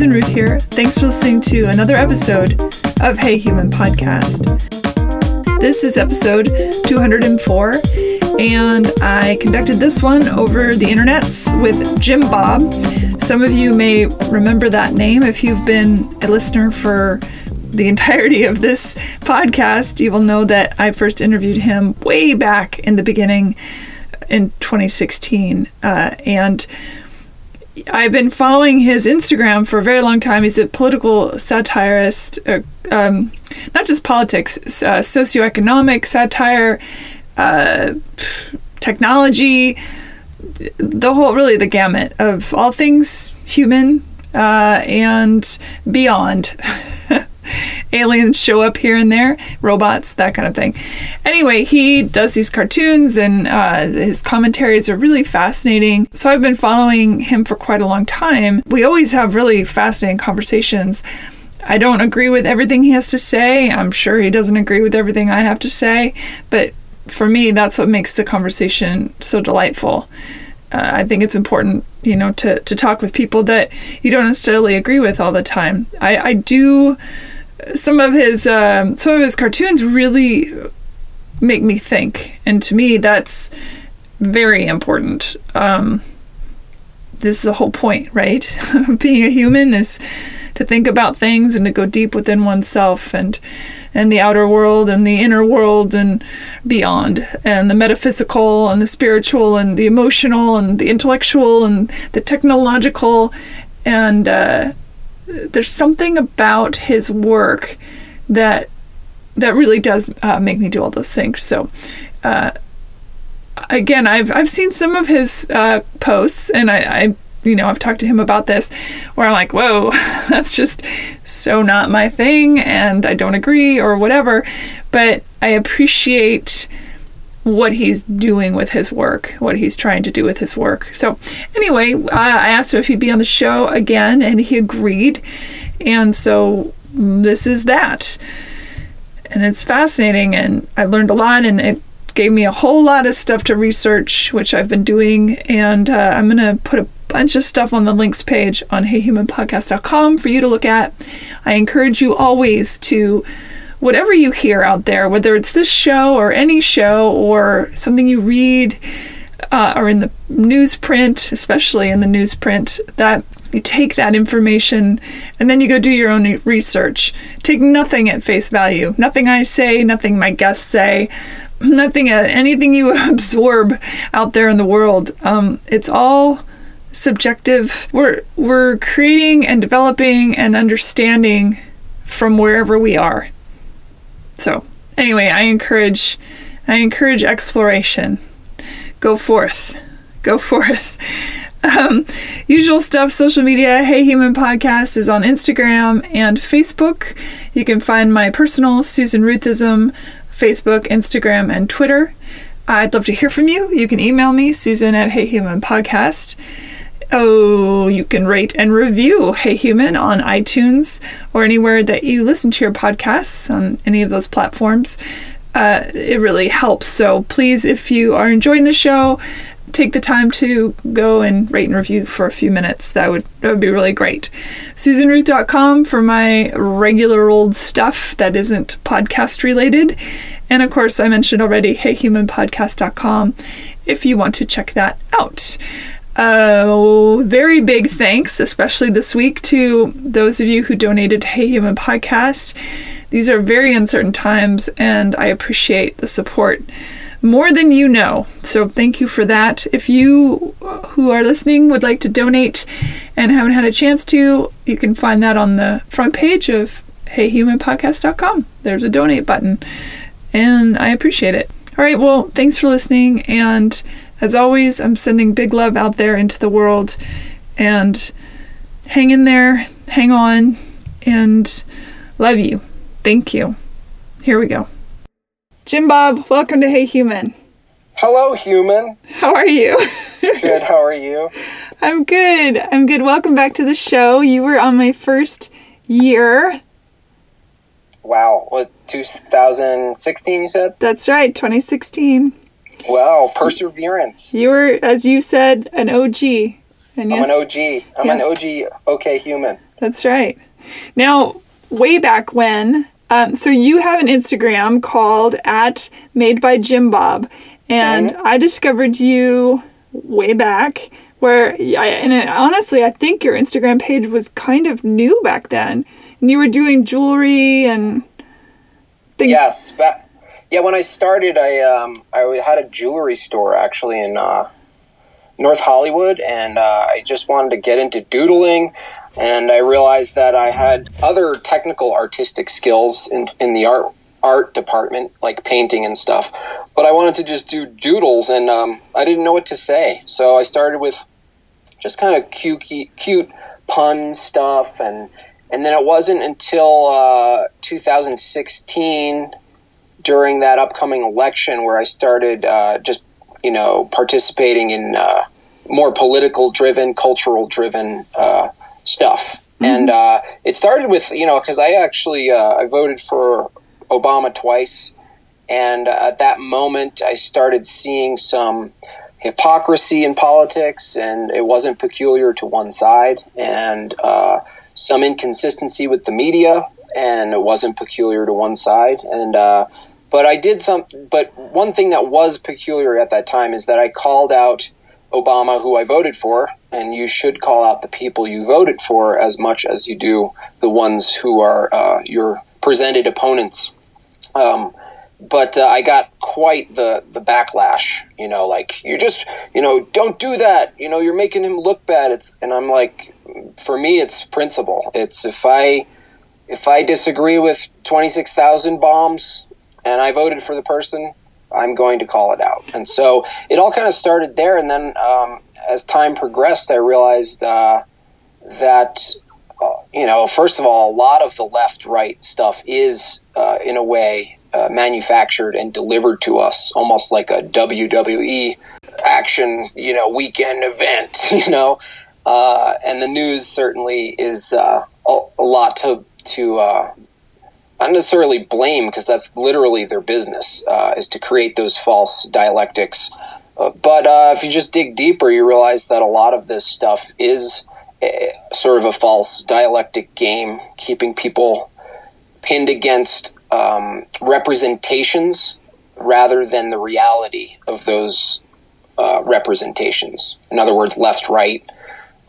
Susan Ruth here. Thanks for listening to another episode of Hey Human Podcast. This is episode 204, and I conducted this one over the internets with Jim Bob. Some of you may remember that name if you've been a listener for the entirety of this podcast. You will know that I first interviewed him way back in the beginning in 2016. Uh, and I've been following his Instagram for a very long time. He's a political satirist, um, not just politics, uh, socioeconomic satire, uh, technology, the whole, really the gamut of all things human uh, and beyond. aliens show up here and there, robots, that kind of thing. Anyway, he does these cartoons and uh, his commentaries are really fascinating. So I've been following him for quite a long time. We always have really fascinating conversations. I don't agree with everything he has to say. I'm sure he doesn't agree with everything I have to say. But for me, that's what makes the conversation so delightful. Uh, I think it's important, you know, to, to talk with people that you don't necessarily agree with all the time. I, I do some of his um, some of his cartoons really make me think, and to me, that's very important. Um, this is the whole point, right? Being a human is to think about things and to go deep within oneself and and the outer world and the inner world and beyond and the metaphysical and the spiritual and the emotional and the intellectual and the technological and uh, there's something about his work that that really does uh, make me do all those things. So, uh, again, I've I've seen some of his uh, posts, and I, I, you know I've talked to him about this, where I'm like, whoa, that's just so not my thing, and I don't agree or whatever. But I appreciate what he's doing with his work, what he's trying to do with his work. So, anyway, I asked him if he'd be on the show again, and he agreed. And so, this is that. And it's fascinating, and I learned a lot, and it gave me a whole lot of stuff to research, which I've been doing. And uh, I'm going to put a bunch of stuff on the links page on heyhumanpodcast.com for you to look at. I encourage you always to whatever you hear out there, whether it's this show or any show or something you read uh, or in the newsprint, especially in the newsprint, that you take that information and then you go do your own research. Take nothing at face value. Nothing I say, nothing my guests say, nothing, anything you absorb out there in the world. Um, it's all subjective. We're we're creating and developing and understanding from wherever we are. So, anyway, I encourage I encourage exploration. Go forth. Go forth. Um, usual stuff, social media. Hey Human Podcast is on Instagram and Facebook. You can find my personal Susan Ruthism, Facebook, Instagram, and Twitter. I'd love to hear from you. You can email me, Susan at Hey Human Podcast. Oh, you can rate and review Hey Human on iTunes or anywhere that you listen to your podcasts on any of those platforms. Uh, it really helps. So please, if you are enjoying the show, take the time to go and rate and review for a few minutes. That would that would be really great. SusanRuth.com for my regular old stuff that isn't podcast related. And of course, I mentioned already, heyhumanpodcast.com if you want to check that out. Uh, very big thanks, especially this week, to those of you who donated to Hey Human Podcast. These are very uncertain times, and I appreciate the support more than you know. So thank you for that. If you who are listening would like to donate and haven't had a chance to, you can find that on the front page of heyhumanpodcast.com. There's a donate button, and I appreciate it. All right, well, thanks for listening, and as always, I'm sending big love out there into the world and hang in there, hang on, and love you. Thank you. Here we go. Jim Bob, welcome to Hey Human. Hello, human. How are you? good. How are you? I'm good. I'm good. Welcome back to the show. You were on my first year. Wow. What, 2016, you said? That's right, 2016. Wow, perseverance. You were, as you said, an OG. And I'm an OG. I'm yes. an OG. Okay, human. That's right. Now, way back when, um, so you have an Instagram called at Made by Jim Bob, and I discovered you way back where I, and it, honestly, I think your Instagram page was kind of new back then, and you were doing jewelry and things. Yes, but yeah, when I started, I um, I had a jewelry store actually in uh, North Hollywood, and uh, I just wanted to get into doodling, and I realized that I had other technical artistic skills in in the art art department, like painting and stuff, but I wanted to just do doodles, and um, I didn't know what to say, so I started with just kind of cute, cute pun stuff, and and then it wasn't until uh, 2016 during that upcoming election where I started uh, just you know participating in uh, more political driven, cultural driven uh, stuff. Mm-hmm. And uh, it started with you know because I actually uh, I voted for Obama twice, and at that moment I started seeing some hypocrisy in politics, and it wasn't peculiar to one side, and uh, some inconsistency with the media, and it wasn't peculiar to one side, and uh, but I did some. But one thing that was peculiar at that time is that I called out Obama, who I voted for, and you should call out the people you voted for as much as you do the ones who are uh, your presented opponents. Um, but uh, I got quite the the backlash. You know, like you just you know don't do that. You know, you're making him look bad. It's, and I'm like, for me, it's principle. It's if I if I disagree with twenty six thousand bombs and I voted for the person, I'm going to call it out. And so it all kind of started there. And then um, as time progressed, I realized uh, that, uh, you know, first of all, a lot of the left right stuff is, uh, in a way, uh, manufactured and delivered to us almost like a WWE action, you know, weekend event, you know. Uh, and the news certainly is uh, a, a, lot to to not necessarily blame because that's literally their business uh, is to create those false dialectics. Uh, but uh, if you just dig deeper you realize that a lot of this stuff is a, sort of a false dialectic game keeping people pinned against um, representations rather than the reality of those uh, representations. In other words left right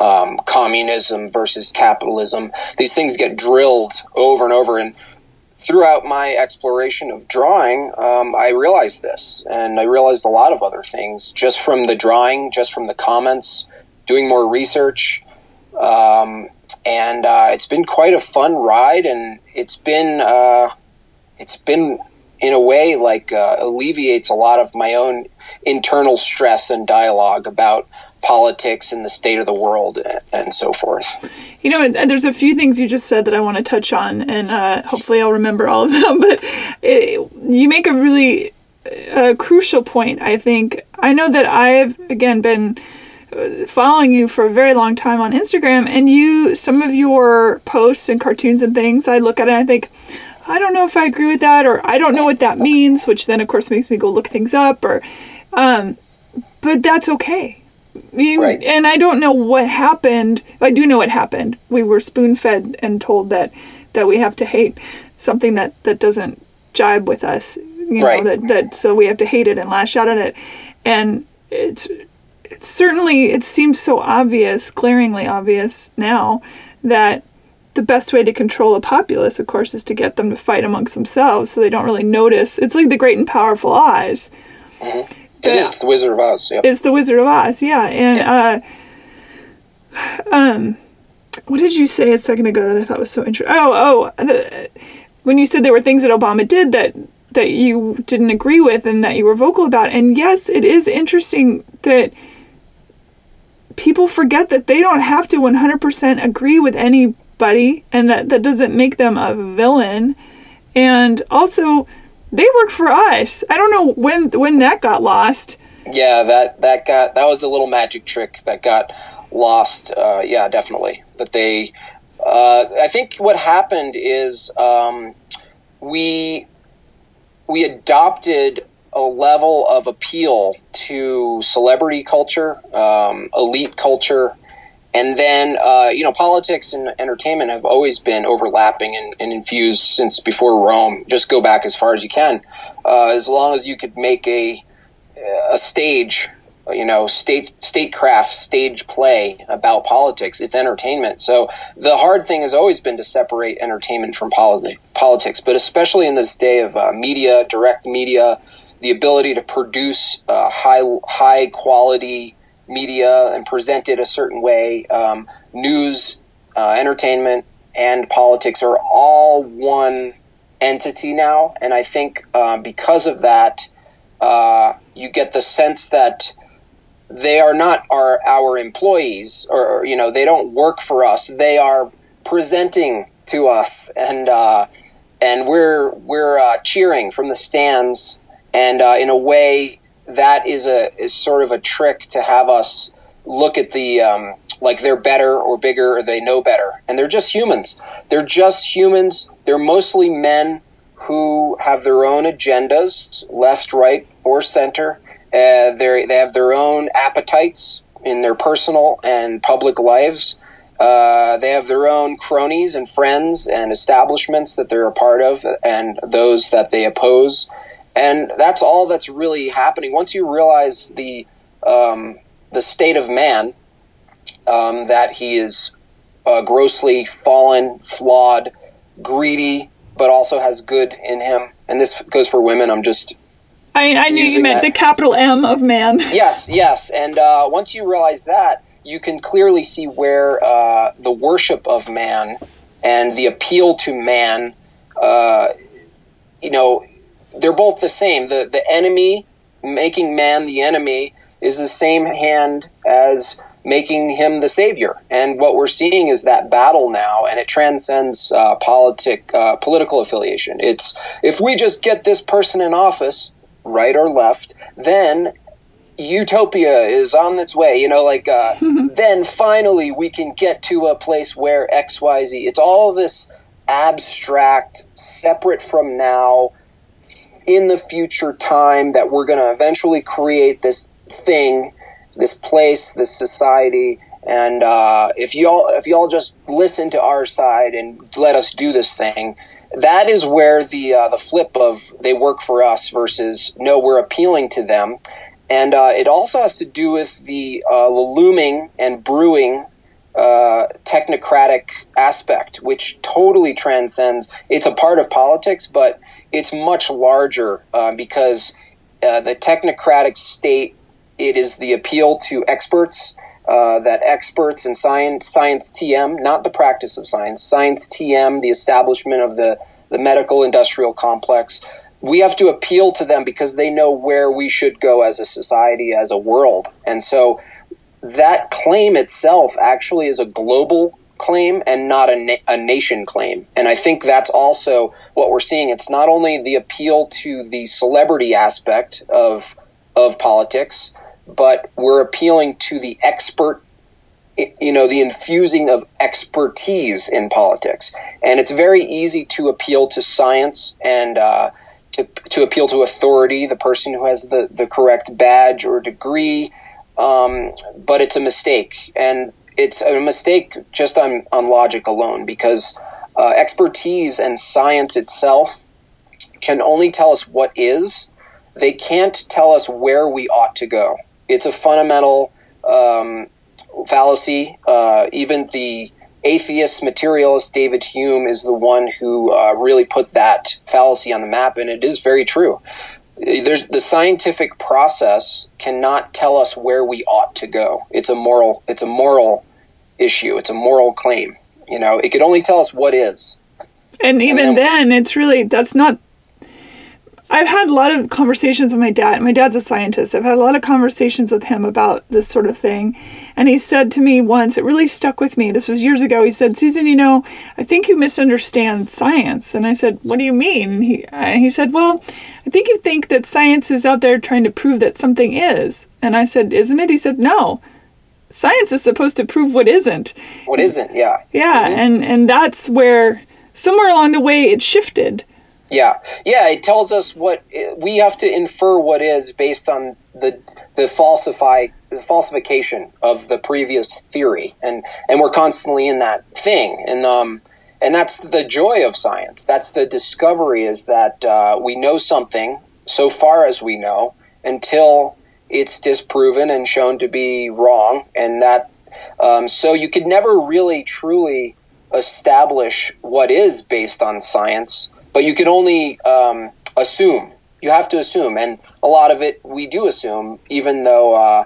um, communism versus capitalism. These things get drilled over and over and throughout my exploration of drawing, um, I realized this, and I realized a lot of other things just from the drawing, just from the comments, doing more research. Um, and uh, it's been quite a fun ride, and it's been uh, it's been in a way like uh, alleviates a lot of my own internal stress and dialogue about politics and the state of the world and so forth. You know, and there's a few things you just said that I want to touch on, and uh, hopefully I'll remember all of them. But it, you make a really uh, crucial point, I think. I know that I've, again, been uh, following you for a very long time on Instagram, and you, some of your posts and cartoons and things, I look at it and I think, I don't know if I agree with that, or I don't know what that means, which then, of course, makes me go look things up, or, um, but that's okay right. And I don't know what happened. I do know what happened. We were spoon fed and told that that we have to hate something that that doesn't jibe with us. You know, right. that, that so we have to hate it and lash out at it. And it's it's certainly it seems so obvious, glaringly obvious now that the best way to control a populace, of course, is to get them to fight amongst themselves so they don't really notice. It's like the great and powerful Oz. Mm-hmm it is the Wizard of Oz. It's the Wizard of Oz. Yeah, and yeah. Uh, um, what did you say a second ago that I thought was so interesting? Oh, oh, the, when you said there were things that Obama did that that you didn't agree with and that you were vocal about, and yes, it is interesting that people forget that they don't have to 100% agree with anybody, and that that doesn't make them a villain, and also they work for us. I don't know when when that got lost. Yeah, that that got that was a little magic trick that got lost. Uh, yeah, definitely. That they, uh, I think what happened is um, we we adopted a level of appeal to celebrity culture, um, elite culture, and then uh, you know politics and entertainment have always been overlapping and, and, infused since before Rome. Just go back as far as you can, uh, as long as you could make a a stage, you know, state statecraft stage play about politics. It's entertainment. So the hard thing has always been to separate entertainment from politi- politics, but especially in this day of uh, media, direct media, the ability to produce uh, high high quality media and present it a certain way. Um, news, uh, entertainment, and politics are all one entity now, and I think uh, because of that, uh, you get the sense that they are not our our employees, or, you know, they don't work for us. They are presenting to us, and uh, and we're we're uh, cheering from the stands, and uh, in a way that is a is sort of a trick to have us look at the um, like they're better or bigger or they know better, and they're just humans. They're just humans. They're mostly men who have their own agendas, left, right, or center. Uh, they they have their own appetites in their personal and public lives. Uh, they have their own cronies and friends and establishments that they're a part of, and those that they oppose and that's all that's really happening. Once you realize the um, the state of man, um, that he is uh, grossly fallen, flawed, greedy, but also has good in him. And this goes for women. I'm just. I, I knew you meant that. the capital M of man. Yes, yes. And uh, once you realize that, you can clearly see where uh, the worship of man and the appeal to man, uh, you know, they're both the same. The the enemy making man the enemy is the same hand as making him the savior. And what we're seeing is that battle now, and it transcends uh, politic uh, political affiliation. It's if we just get this person in office, right or left, then utopia is on its way. You know, like uh, then finally we can get to a place where X Y Z. It's all this abstract, separate from now in the future time that we're going to eventually create this thing, this place, this society. And uh, if y'all if y'all just listen to our side and let us do this thing, that is where the uh, the flip of they work for us versus no, we're appealing to them. And uh, it also has to do with the uh, looming and brewing uh, technocratic aspect, which totally transcends. It's a part of politics, but it's much larger uh, because uh, the technocratic state it is the appeal to experts uh, that experts in science science tm not the practice of science science tm the establishment of the, the medical industrial complex. We have to appeal to them because they know where we should go as a society as a world. And so that claim itself actually is a global claim and not a, na- a nation claim. And I think that's also what we're seeing. It's not only the appeal to the celebrity aspect of of politics, but we're appealing to the expert you know the infusing of expertise in politics and it's very easy to appeal to science and uh, to, to appeal to authority the person who has the, the correct badge or degree um, but it's a mistake and it's a mistake just on, on logic alone because uh, expertise and science itself can only tell us what is. They can't tell us where we ought to go. It's a fundamental um, fallacy. Uh, even the atheist materialist David Hume is the one who uh, really put that fallacy on the map, and it is very true. There's the scientific process cannot tell us where we ought to go. It's a moral. It's a moral issue. It's a moral claim. You know, it could only tell us what is. And even and then, then, it's really that's not. I've had a lot of conversations with my dad. My dad's a scientist. I've had a lot of conversations with him about this sort of thing. And he said to me once, it really stuck with me. This was years ago. He said, Susan, you know, I think you misunderstand science. And I said, What do you mean? And he, and he said, Well, I think you think that science is out there trying to prove that something is. And I said, Isn't it? He said, No science is supposed to prove what isn't. What isn't, yeah. Yeah, mm-hmm. and and that's where somewhere along the way it shifted. Yeah, yeah. It tells us what we have to infer what is based on the the falsify falsification of the previous theory, and and we're constantly in that thing, and um, and that's the joy of science. That's the discovery is that uh, we know something so far as we know until it's disproven and shown to be wrong, and that um, so you could never really truly establish what is based on science, but you can only um, assume. You have to assume, and a lot of it we do assume, even though uh,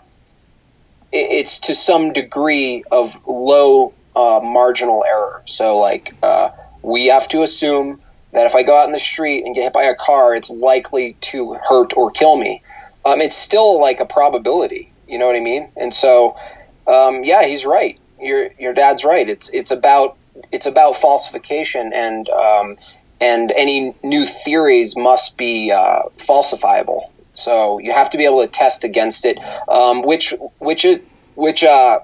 it's to some degree of low uh, marginal error. So, like, uh, we have to assume that if I go out in the street and get hit by a car, it's likely to hurt or kill me. Um, it's still like a probability. You know what I mean? And so, um, yeah, he's right. Your your dad's right. It's it's about it's about falsification and um, and any new theories must be uh, falsifiable. So you have to be able to test against it, um, which which which uh,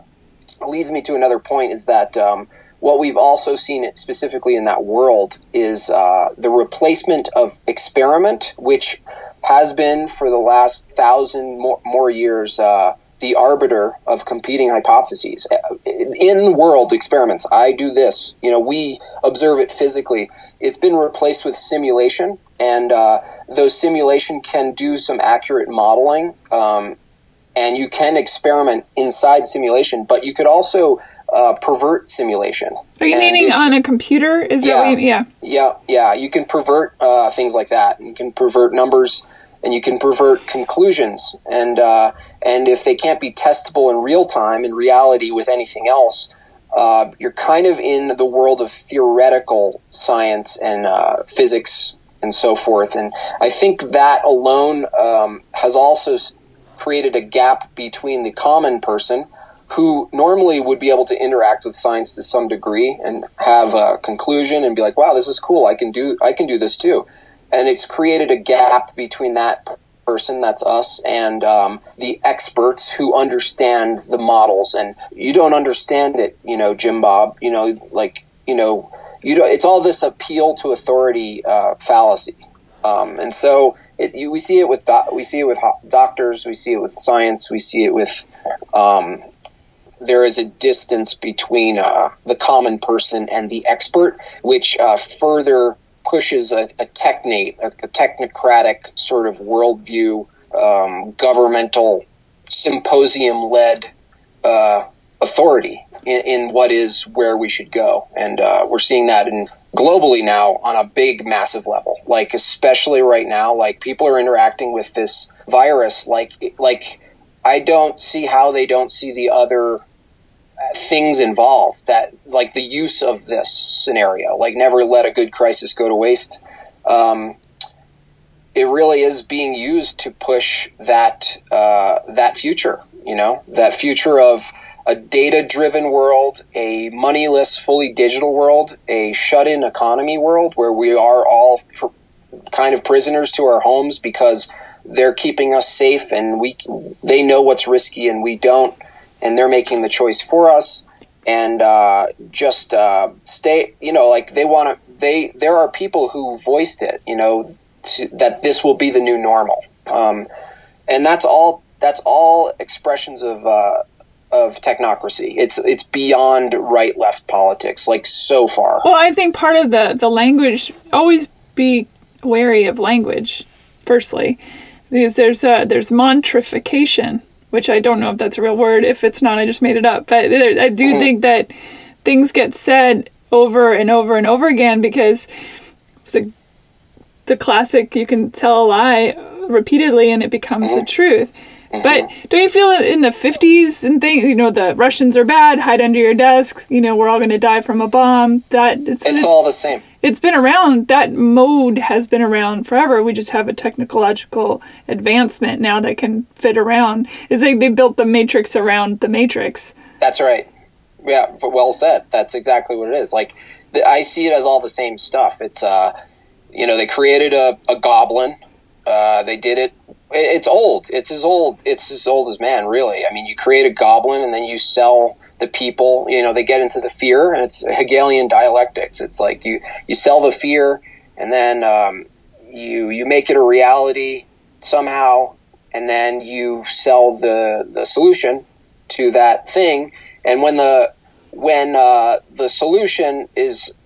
leads me to another point is that um, what we've also seen specifically in that world is uh, the replacement of experiment, which has been for the last thousand more, more years uh, the arbiter of competing hypotheses. In world experiments i do this. You know we observe it physically. It's been replaced with simulation and uh, those simulation can do some accurate modeling um, and you can experiment inside simulation but you could also uh, pervert simulation. Are you and meaning on a computer? Is yeah, that yeah. yeah. Yeah you can pervert uh, things like that. You can pervert numbers and you can pervert conclusions. And uh, and if they can't be testable in real time in reality with anything else, uh, you're kind of in the world of theoretical science and uh, physics and so forth. And I think that alone um, has also created a gap between the common person who normally would be able to interact with science to some degree and have a conclusion and be like, "Wow, this is cool. I can do I can do this too." and it's created a gap between that person that's us and um, the experts who understand the models and you don't understand it you know jim bob you know like you know you don't it's all this appeal to authority uh, fallacy um, and so it, we see it with do- we see it with doctors we see it with science we see it with um, there is a distance between uh, the common person and the expert, which uh, further pushes a, a technate, a, a, technocratic sort of worldview, um, governmental symposium led uh, authority in, in, what is where we should go. And uh, we're seeing that in globally now on a big, massive level. Like, especially right now, like people are interacting with this virus. Like, like I don't see how they don't see the other things involved that like the use of this scenario like never let a good crisis go to waste um, it really is being used to push that uh, that future you know that future of a data driven world a moneyless fully digital world a shut in economy world where we are all pr- kind of prisoners to our homes because they're keeping us safe and we they know what's risky and we don't and they're making the choice for us. And uh, just uh, stay you know like they want to they there are people who voiced it you know to, that this will be the new normal. Um, and that's all that's all expressions of uh, of technocracy it's it's beyond right left politics like so far well i think part of the the language always be wary of language firstly because there's a there's montrification which I don't know if that's a real word. If it's not, I just made it up. But I do mm-hmm. think that things get said over and over and over again because it's a, the classic you can tell a lie repeatedly and it becomes the mm-hmm. truth. Mm-hmm. But don't you feel in the 50s and things, you know, the Russians are bad, hide under your desk, you know, we're all going to die from a bomb. That it's, it's, it's all the same. it's been around that mode has been around forever. We just have a technological advancement now that can fit around. It's like they built the matrix around the matrix. That's right. Yeah well said. That's exactly what it is. Like the, i see it as all the same stuff. It's uh you know they created a, a goblin. Uh, they did it it's old it's as old it's as old as man really i mean you create a goblin and then you sell the people. You know, they get into the fear, and it's Hegelian dialectics. It's like you you sell the fear, and then um, you you make it a reality somehow, and then you sell the the solution to that thing. And when the when uh, the solution is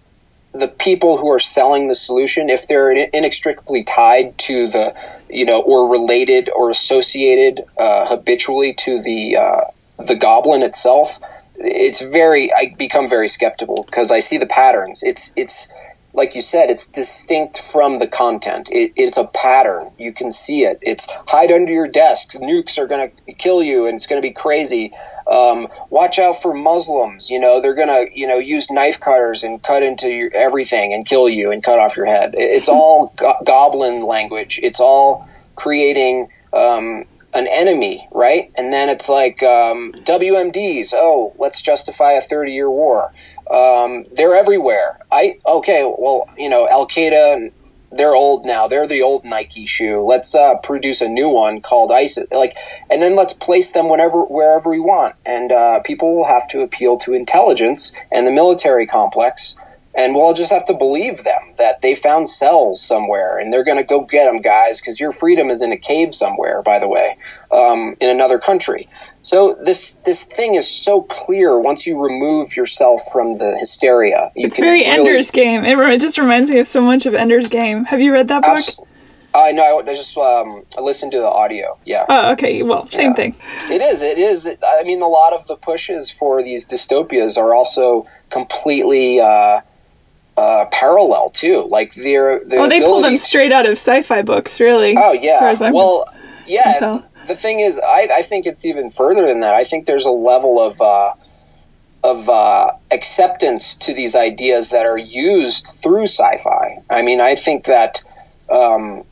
the people who are selling the solution, if they're inextricably tied to the, you know, or related or associated uh, habitually to the uh, the goblin itself, it's very. I become very skeptical because I see the patterns. It's it's like you said, it's distinct from the content. It, it's a pattern. You can see it. It's hide under your desk. Nukes are going to kill you, and it's going to be crazy. Um, watch out for Muslims. You know, they're going to, you know, use knife cutters and cut into your, everything and kill you and cut off your head. It's all go- goblin language. It's all creating um, an enemy, right? And then it's like um, WMDs. Oh, let's justify a 30 year war. Um, they're everywhere. I okay. Well, you know, Al Qaeda they're old now. They're the old Nike shoe. Let's uh, produce a new one called ISIS. Like, and then let's place them whenever, wherever we want. And uh, people will have to appeal to intelligence and the military complex, and we'll just have to believe them that they found cells somewhere, and they're going to go get them, guys, because your freedom is in a cave somewhere. By the way, um, in another country. So this this thing is so clear once you remove yourself from the hysteria. it's very really... Ender's Game. It, it, just reminds me of so much of Ender's Game. Have you read that book? Abs- uh, no, I, just um, I listened to the audio. Yeah. Oh, okay. Well, same yeah. thing. It is. It is. I mean, a lot of the pushes for these dystopias are also completely uh, uh, parallel too. Like they're oh, they pull them straight out of sci-fi books, really. Oh yeah. well, yeah the thing is, I, I think it's even further than that. I think there's a level of uh, of uh, acceptance to these ideas that are used through sci-fi. I mean, I think that um,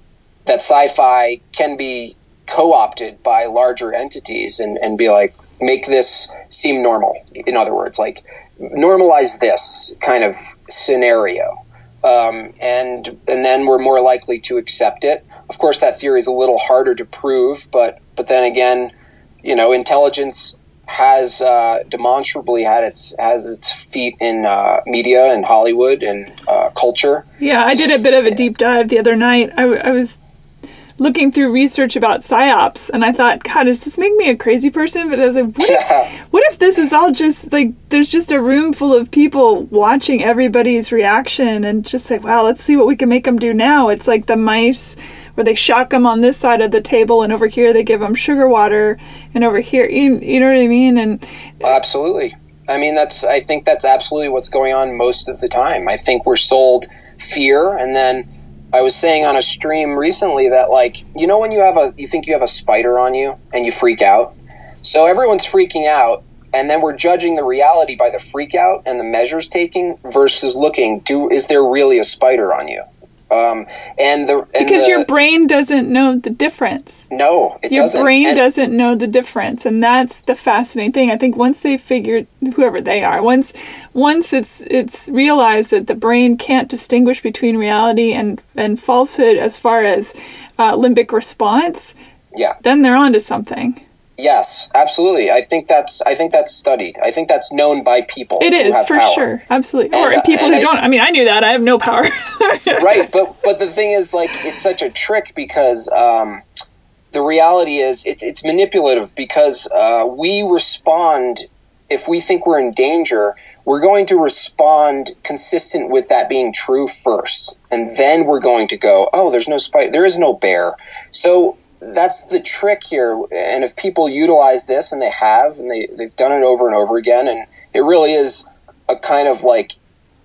that sci-fi can be co-opted by larger entities and, and be like make this seem normal. In other words, like normalize this kind of scenario, um, and and then we're more likely to accept it. Of course, that theory is a little harder to prove, but but then again, you know, intelligence has uh, demonstrably had its has its feet in uh, media and Hollywood and uh, culture. Yeah, I did a bit of a deep dive the other night. I, I was looking through research about psyops, and I thought, God, does this make me a crazy person? But I was like, what if, what if this is all just like there's just a room full of people watching everybody's reaction and just like, wow, let's see what we can make them do now. It's like the mice where they shock them on this side of the table and over here they give them sugar water and over here you, you know what i mean? And absolutely. I mean that's i think that's absolutely what's going on most of the time. I think we're sold fear and then i was saying on a stream recently that like you know when you have a you think you have a spider on you and you freak out? So everyone's freaking out and then we're judging the reality by the freak out and the measures taking versus looking do is there really a spider on you um, and the and because the, your brain doesn't know the difference. No, it your doesn't. brain and, doesn't know the difference, and that's the fascinating thing. I think once they figured whoever they are, once once it's it's realized that the brain can't distinguish between reality and and falsehood as far as uh, limbic response. Yeah. Then they're onto something. Yes, absolutely. I think that's I think that's studied. I think that's known by people. It is for power. sure, absolutely. And, or uh, people who I, don't. I mean, I knew that. I have no power. right, but but the thing is, like, it's such a trick because um, the reality is it's it's manipulative because uh, we respond if we think we're in danger. We're going to respond consistent with that being true first, and then we're going to go, "Oh, there's no spider. There is no bear." So that's the trick here. And if people utilize this, and they have, and they, they've done it over and over again, and it really is a kind of like,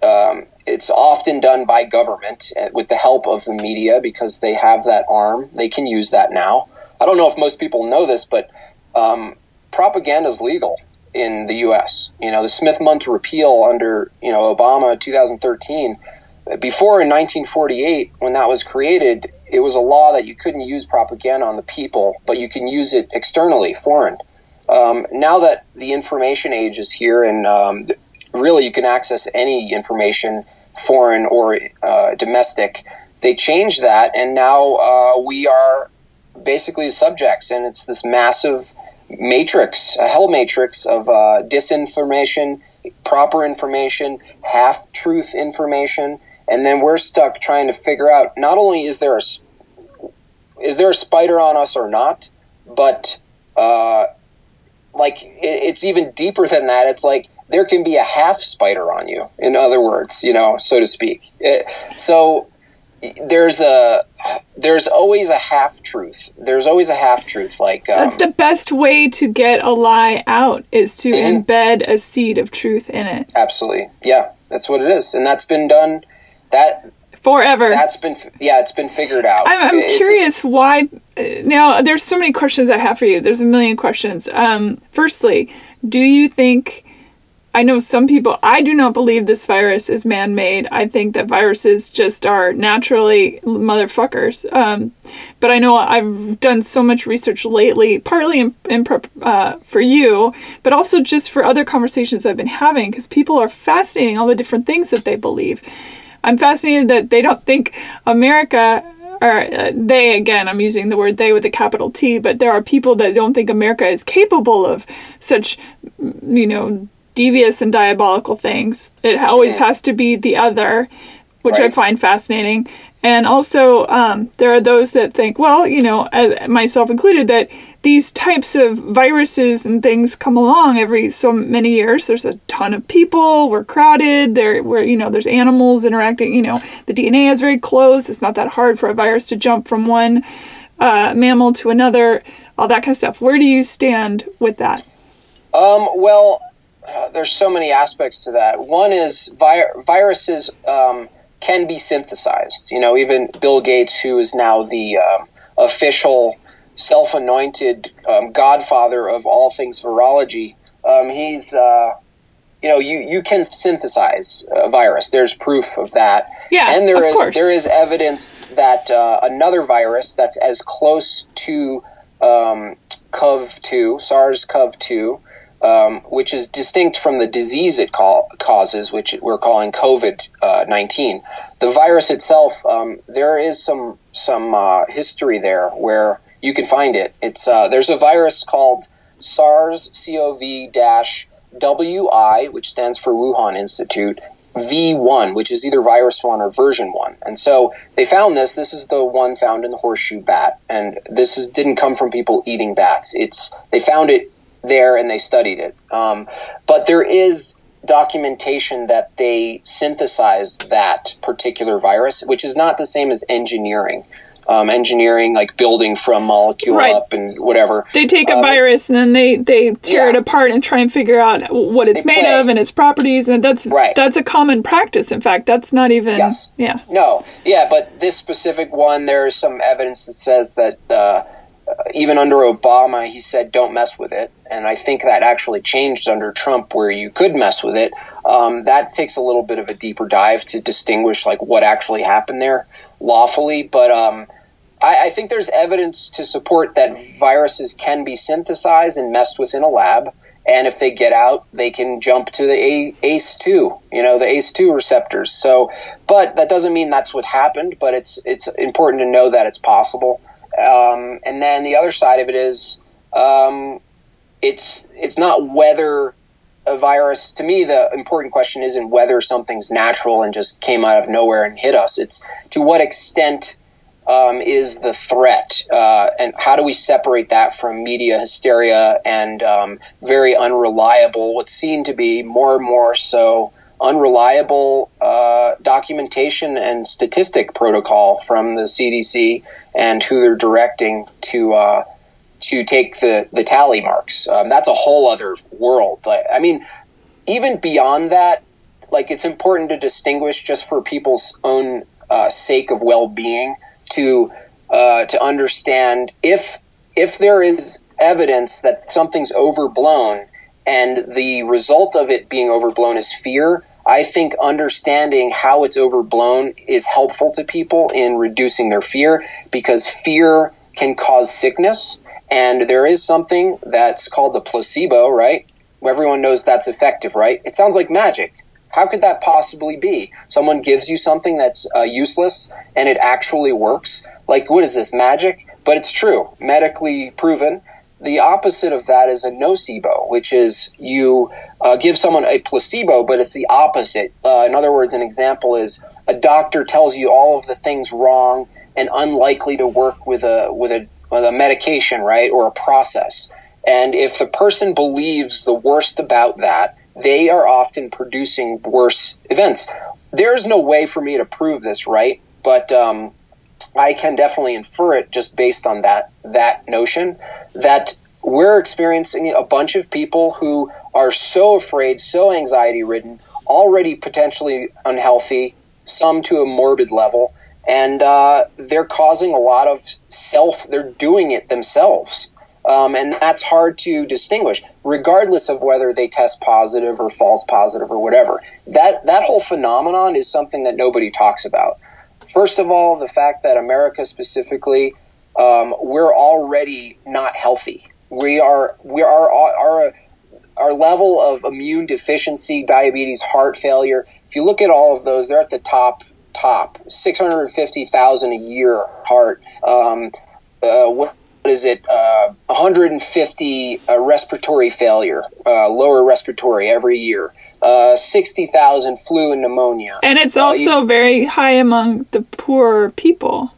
um, it's often done by government uh, with the help of the media because they have that arm. They can use that now. I don't know if most people know this, but um, propaganda is legal in the U.S. You know, the Smith-Mundt repeal under you know Obama 2013. Before in 1948, when that was created, it was a law that you couldn't use propaganda on the people, but you can use it externally, foreign. Um, now that the information age is here, and um, really you can access any information, foreign or uh, domestic, they changed that, and now uh, we are basically subjects, and it's this massive matrix, a hell matrix of uh, disinformation, proper information, half truth information and then we're stuck trying to figure out not only is there a is there a spider on us or not, but uh, like it, it's even deeper than that. It's like there can be a half spider on you. In other words, you know, so to speak. It, so there's a there's always a half truth. There's always a half truth. Like um, that's the best way to get a lie out is to mm-hmm. embed a seed of truth in it. Absolutely, yeah, that's what it is, and that's been done. That forever. That's been yeah, it's been figured out. I'm, I'm curious why. Now, there's so many questions I have for you. There's a million questions. Um, firstly, do you think? I know some people, I do not believe this virus is man made. I think that viruses just are naturally motherfuckers. Um, but I know I've done so much research lately, partly in, in prep uh, for you, but also just for other conversations I've been having because people are fascinating all the different things that they believe. I'm fascinated that they don't think America or uh, they again i'm using the word they with a capital t but there are people that don't think america is capable of such you know devious and diabolical things it always has to be the other which right. i find fascinating and also, um, there are those that think, well, you know, myself included, that these types of viruses and things come along every so many years. There's a ton of people. We're crowded. There, where you know, there's animals interacting. You know, the DNA is very close. It's not that hard for a virus to jump from one uh, mammal to another. All that kind of stuff. Where do you stand with that? Um, well, uh, there's so many aspects to that. One is vi- viruses. Um, can be synthesized. You know, even Bill Gates, who is now the uh, official self anointed um, godfather of all things virology, um, he's, uh, you know, you, you can synthesize a virus. There's proof of that. Yeah, and there is course. there is evidence that uh, another virus that's as close to um, CoV2, SARS-CoV-2, um, which is distinct from the disease it call, causes, which we're calling COVID uh, nineteen. The virus itself, um, there is some some uh, history there where you can find it. It's uh, there's a virus called SARS-CoV-WI, which stands for Wuhan Institute. V1, which is either virus 1 or version 1. And so they found this. This is the one found in the horseshoe bat. And this is, didn't come from people eating bats. It's They found it there and they studied it. Um, but there is documentation that they synthesized that particular virus, which is not the same as engineering. Um, engineering, like building from molecule right. up and whatever. They take a uh, virus and then they, they tear yeah. it apart and try and figure out what it's they made play. of and its properties, and that's right. that's a common practice. In fact, that's not even yes. yeah. No, yeah, but this specific one, there is some evidence that says that. Uh, even under Obama, he said, don't mess with it. And I think that actually changed under Trump, where you could mess with it. Um, that takes a little bit of a deeper dive to distinguish like what actually happened there lawfully. But um, I, I, think there's evidence to support that viruses can be synthesized and messed with in a lab. And if they get out, they can jump to the ACE2, you know, the ACE2 receptors. So, but that doesn't mean that's what happened. But it's it's important to know that it's possible. Um, and then the other side of it is um, it's it's not whether a virus. To me, the important question isn't whether something's natural and just came out of nowhere and hit us. It's to what extent um, is the threat, uh, and how do we separate that from media hysteria and um, very unreliable, what's seen to be more and more so unreliable uh, documentation and statistic protocol from the CDC and who they're directing to uh, to take the the tally marks. Um, that's a whole other world. Like, I mean, even beyond that, like it's important to distinguish just for people's own uh, sake of well being to uh, to understand if if there is evidence that something's overblown and the result of it being overblown is fear I think understanding how it's overblown is helpful to people in reducing their fear because fear can cause sickness. And there is something that's called the placebo, right? Everyone knows that's effective, right? It sounds like magic. How could that possibly be? Someone gives you something that's uh, useless and it actually works. Like, what is this, magic? But it's true, medically proven. The opposite of that is a nocebo, which is you uh, give someone a placebo, but it's the opposite. Uh, in other words, an example is a doctor tells you all of the things wrong and unlikely to work with a with a a medication, right, or a process. And if the person believes the worst about that, they are often producing worse events. There's no way for me to prove this, right? But um, I can definitely infer it just based on that that notion that we're experiencing a bunch of people who are so afraid, so anxiety ridden, already potentially unhealthy, some to a morbid level, and uh, they're causing a lot of self. They're doing it themselves. Um, and that's hard to distinguish, regardless of whether they test positive or false positive or whatever. That that whole phenomenon is something that nobody talks about. First of all, the fact that America specifically, um, we're already not healthy. We are we are our our level of immune deficiency, diabetes, heart failure. If you look at all of those, they're at the top top. Six hundred fifty thousand a year heart. Um, uh, what is it? Uh, 150 uh, respiratory failure, uh, lower respiratory every year. Uh, 60,000 flu and pneumonia. And it's uh, also very high among the poor people.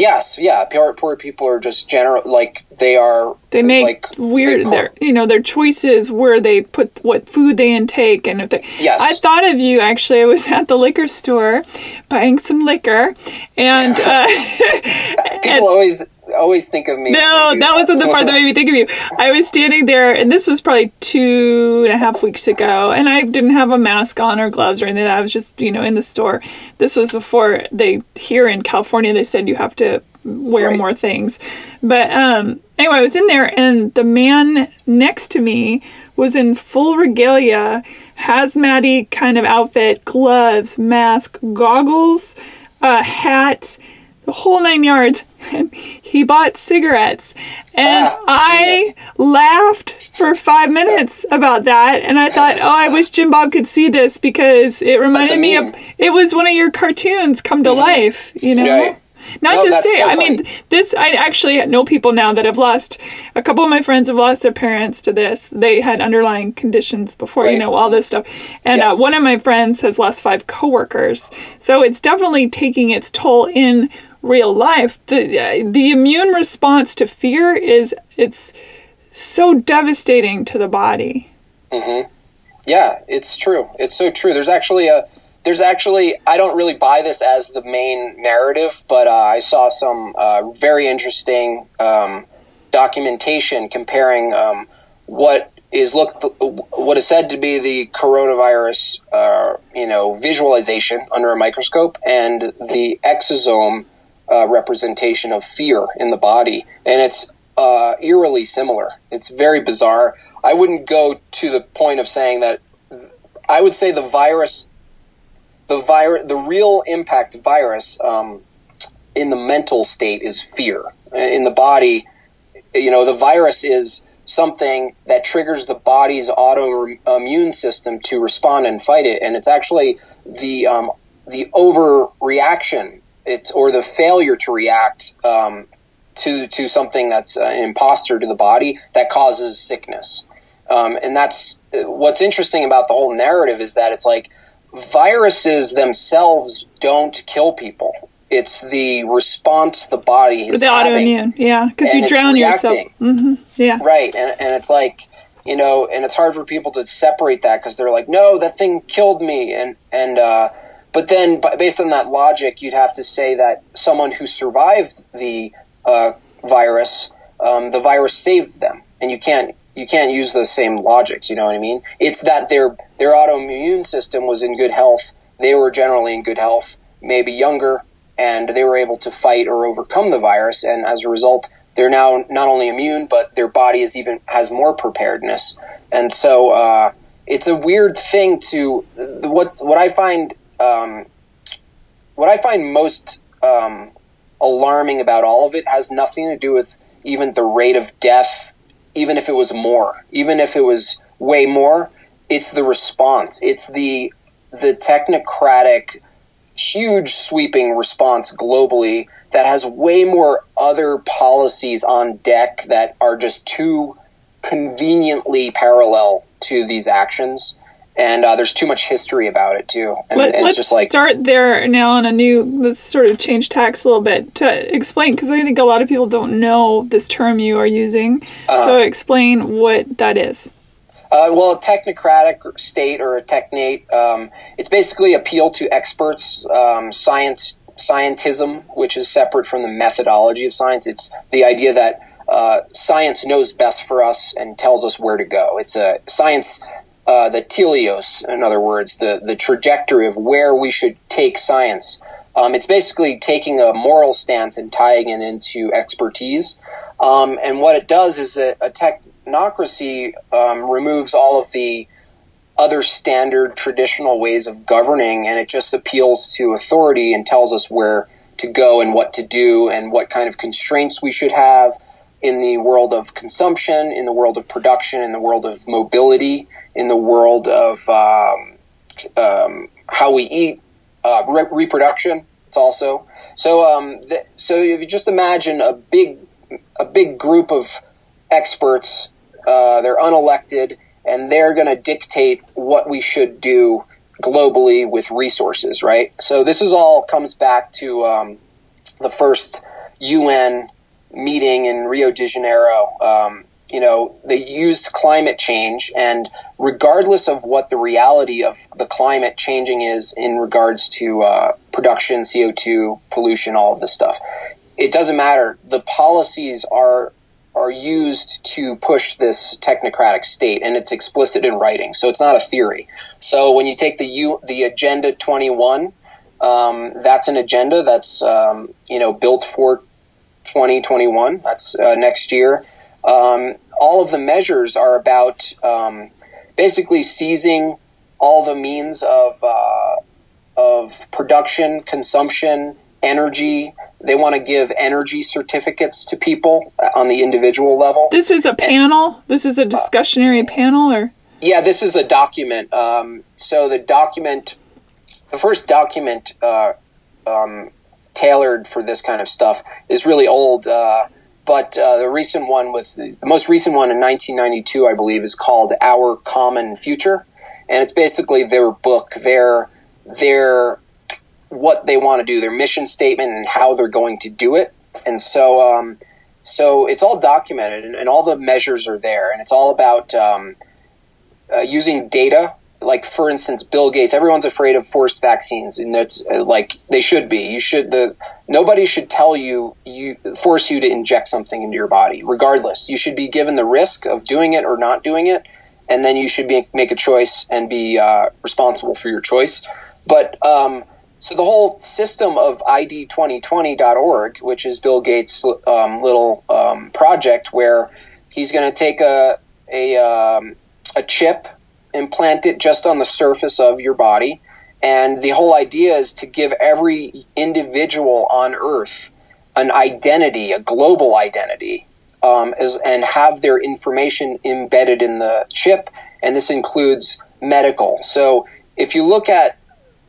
Yes, yeah. Poor, poor people are just general, like they are. They make like, weird. Their you know their choices where they put what food they intake and if they. Yes. I thought of you actually. I was at the liquor store, buying some liquor, and uh, people and, always always think of me. No, that wasn't the part that made me think of you. I was standing there, and this was probably two and a half weeks ago, and I didn't have a mask on or gloves or anything. I was just, you know, in the store. This was before they here in California they said you have to wear right. more things. But um, anyway, I was in there, and the man next to me was in full regalia, hazmat kind of outfit, gloves, mask, goggles, a hat the whole nine yards. And he bought cigarettes. And ah, I laughed for five minutes about that. And I thought, oh, I wish Jim Bob could see this because it reminded me of it was one of your cartoons come to mm-hmm. life, you know? Yeah. Not no, to say, so I mean, this, I actually know people now that have lost, a couple of my friends have lost their parents to this. They had underlying conditions before, right. you know, all this stuff. And yeah. uh, one of my friends has lost five coworkers. So it's definitely taking its toll in real life. The, the immune response to fear is, it's so devastating to the body. Mm-hmm. Yeah, it's true. It's so true. There's actually a, there's actually I don't really buy this as the main narrative, but uh, I saw some uh, very interesting um, documentation comparing um, what is looked what is said to be the coronavirus, uh, you know, visualization under a microscope and the exosome uh, representation of fear in the body, and it's uh, eerily similar. It's very bizarre. I wouldn't go to the point of saying that. I would say the virus the virus, the real impact virus um, in the mental state is fear. In the body, you know, the virus is something that triggers the body's autoimmune system to respond and fight it, and it's actually the um, the overreaction, it's or the failure to react um, to to something that's uh, an imposter to the body that causes sickness. Um, and that's what's interesting about the whole narrative is that it's like viruses themselves don't kill people. It's the response the body is the having, autoimmune, yeah, because you drown yourself. Mm-hmm. Yeah, right, and, and it's like you know, and it's hard for people to separate that because they're like, no, that thing killed me, and and uh, but then based on that logic, you'd have to say that someone who survived the uh, virus, um, the virus saved them, and you can't you can't use those same logics. You know what I mean? It's that their their autoimmune system was in good health. They were generally in good health, maybe younger, and they were able to fight or overcome the virus. And as a result, they're now not only immune, but their body is even has more preparedness. And so uh, it's a weird thing to what what I find um, what I find most um, alarming about all of it has nothing to do with even the rate of death even if it was more, even if it was way more, it's the response. It's the the technocratic, huge sweeping response globally that has way more other policies on deck that are just too conveniently parallel to these actions. And uh, there's too much history about it too. And, Let, and just like start there now on a new. Let's sort of change tacks a little bit to explain because I think a lot of people don't know this term you are using. Uh-huh. so explain what that is. Uh, well, a technocratic state or a technate, um, it's basically appeal to experts, um, science, scientism, which is separate from the methodology of science. It's the idea that uh, science knows best for us and tells us where to go. It's a science, uh, the teleos, in other words, the, the trajectory of where we should take science. Um, it's basically taking a moral stance and tying it into expertise. Um, and what it does is a, a technocracy um, removes all of the other standard traditional ways of governing and it just appeals to authority and tells us where to go and what to do and what kind of constraints we should have in the world of consumption, in the world of production, in the world of mobility, in the world of um, um, how we eat, uh, re- reproduction. It's also so. Um, th- so if you just imagine a big, a big group of experts, uh, they're unelected, and they're going to dictate what we should do globally with resources, right? So this is all comes back to um, the first UN meeting in Rio de Janeiro. Um, you know, they used climate change, and regardless of what the reality of the climate changing is in regards to uh, production, CO2, pollution, all of this stuff, it doesn't matter. The policies are are used to push this technocratic state, and it's explicit in writing, so it's not a theory. So when you take the U, the Agenda 21, um, that's an agenda that's um, you know built for 2021. That's uh, next year. Um, all of the measures are about um, basically seizing all the means of uh, of production, consumption, energy. They want to give energy certificates to people on the individual level. This is a panel. This is a discussionary panel, or Yeah, this is a document. Um, so the document, the first document uh, um, tailored for this kind of stuff is really old. Uh, but uh, the recent one with the, most recent one in 1992, I believe, is called "Our Common Future," and it's basically their book, their their what they want to do, their mission statement, and how they're going to do it. And so, um, so it's all documented, and, and all the measures are there, and it's all about um, uh, using data. Like for instance, Bill Gates. Everyone's afraid of forced vaccines, and that's uh, like they should be. You should the nobody should tell you you force you to inject something into your body, regardless. You should be given the risk of doing it or not doing it, and then you should be, make a choice and be uh, responsible for your choice. But um, so the whole system of ID2020.org, which is Bill Gates' um, little um, project, where he's going to take a a, um, a chip, implant it just on the surface of your body, and the whole idea is to give every individual on Earth an identity, a global identity, um, as, and have their information embedded in the chip. And this includes medical. So if you look at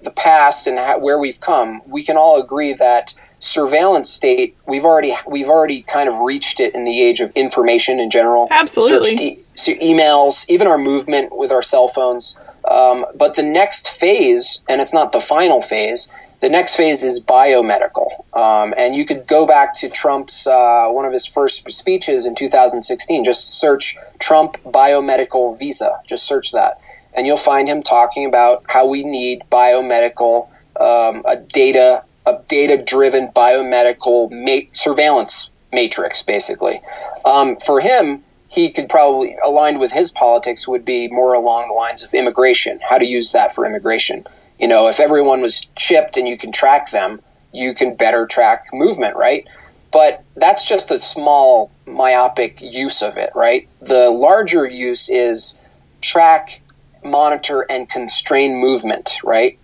the past and how, where we've come, we can all agree that surveillance state we've already we've already kind of reached it in the age of information in general. Absolutely. E- emails, even our movement with our cell phones. Um, but the next phase, and it's not the final phase, the next phase is biomedical. Um, and you could go back to Trump's, uh, one of his first speeches in 2016. Just search Trump biomedical visa. Just search that. And you'll find him talking about how we need biomedical, um, a data, a data driven biomedical ma- surveillance matrix, basically. Um, for him, he could probably aligned with his politics would be more along the lines of immigration, how to use that for immigration. You know, if everyone was chipped and you can track them, you can better track movement, right? But that's just a small myopic use of it, right? The larger use is track, monitor, and constrain movement, right?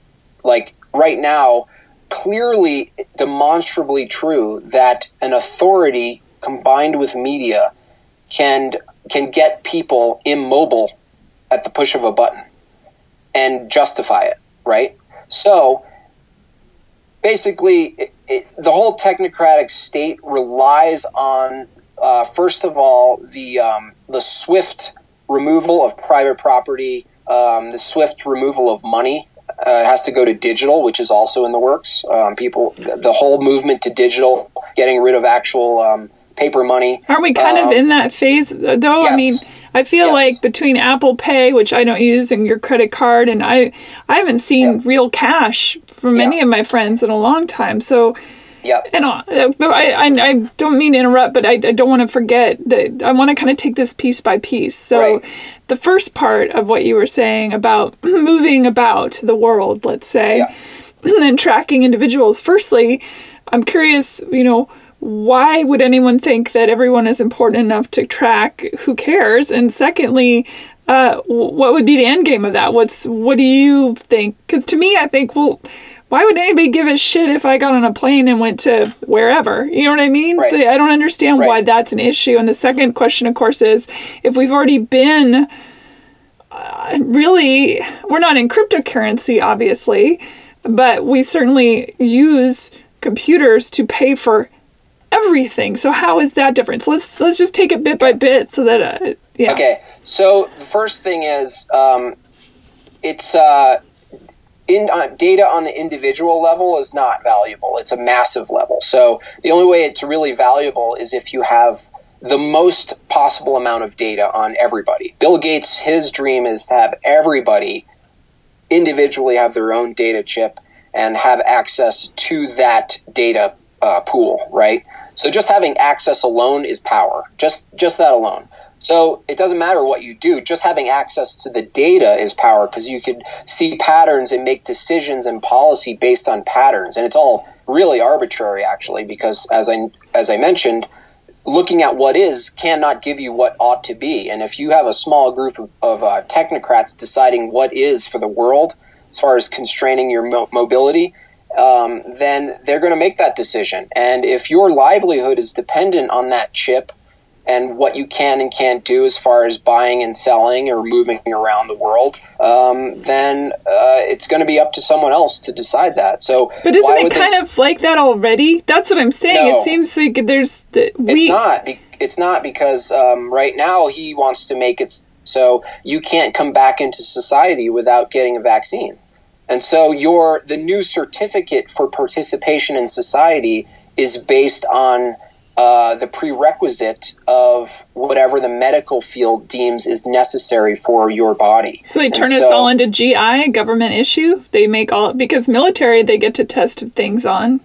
Like right now, clearly demonstrably true that an authority combined with media can can get people immobile at the push of a button and justify it, right? So basically, it, it, the whole technocratic state relies on, uh, first of all, the um, the swift removal of private property, um, the swift removal of money. Uh, it has to go to digital, which is also in the works. Um, people, the whole movement to digital, getting rid of actual um, paper money. Aren't we kind of Um, in that phase though? I mean, I feel Yes. like between Apple Pay, which I don't use, and your credit card, and I, I haven't seen Yeah. real cash from Yeah. any of my friends in a long time. So, Yep. and uh, I, I, I don't mean to interrupt, but I, I don't want to forget that I want to kind of take this piece by piece. So, Right. the first part of what you were saying about moving about the world, let's say, Yeah. and tracking individuals. Firstly, I'm curious, you know, why would anyone think that everyone is important enough to track? Who cares? And secondly, uh, what would be the end game of that? What's what do you think? Because to me, I think, well, why would anybody give a shit if I got on a plane and went to wherever? You know what I mean? Right. I don't understand why that's an issue. And the second question, of course, is if we've already been uh, really, we're not in cryptocurrency, obviously, but we certainly use computers to pay for everything. So how is that different? So let's let's just take it bit by bit, so that uh, yeah. Okay, so the first thing is um, it's uh, in uh, data on the individual level is not valuable. It's a massive level. So the only way it's really valuable is if you have the most possible amount of data on everybody. Bill Gates, his dream is to have everybody individually have their own data chip and have access to that data uh, pool, right? So just having access alone is power. Just just that alone. So it doesn't matter what you do. Just having access to the data is power because you could see patterns and make decisions and policy based on patterns, and it's all really arbitrary actually because as I as I mentioned, looking at what is cannot give you what ought to be. And if you have a small group of, of uh, technocrats deciding what is for the world, as far as constraining your mo- mobility, um, then they're going to make that decision. And if your livelihood is dependent on that chip and what you can and can't do as far as buying and selling or moving around the world, um, then uh, it's going to be up to someone else to decide that. So, But isn't why it would they kind s- of like that already? That's what I'm saying. No. It seems like there's the, we. It's not. It's not because um, right now he wants to make it so you can't come back into society without getting a vaccine, and so your the new certificate for participation in society is based on uh, the prerequisite of whatever the medical field deems is necessary for your body. So they And turn us so- all into GI government issue. They make all because military they get to test things on.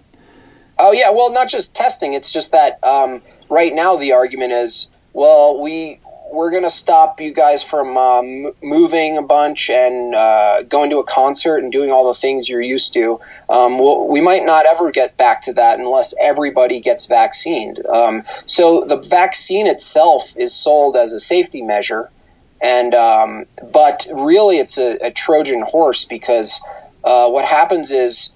Oh yeah, well, not just testing. It's just that um, right now the argument is, well, we we're gonna stop you guys from um, moving a bunch and uh, going to a concert and doing all the things you're used to. Um, well, we might not ever get back to that unless everybody gets vaccinated. Um, so the vaccine itself is sold as a safety measure, and um, but really it's a, a Trojan horse because uh, what happens is.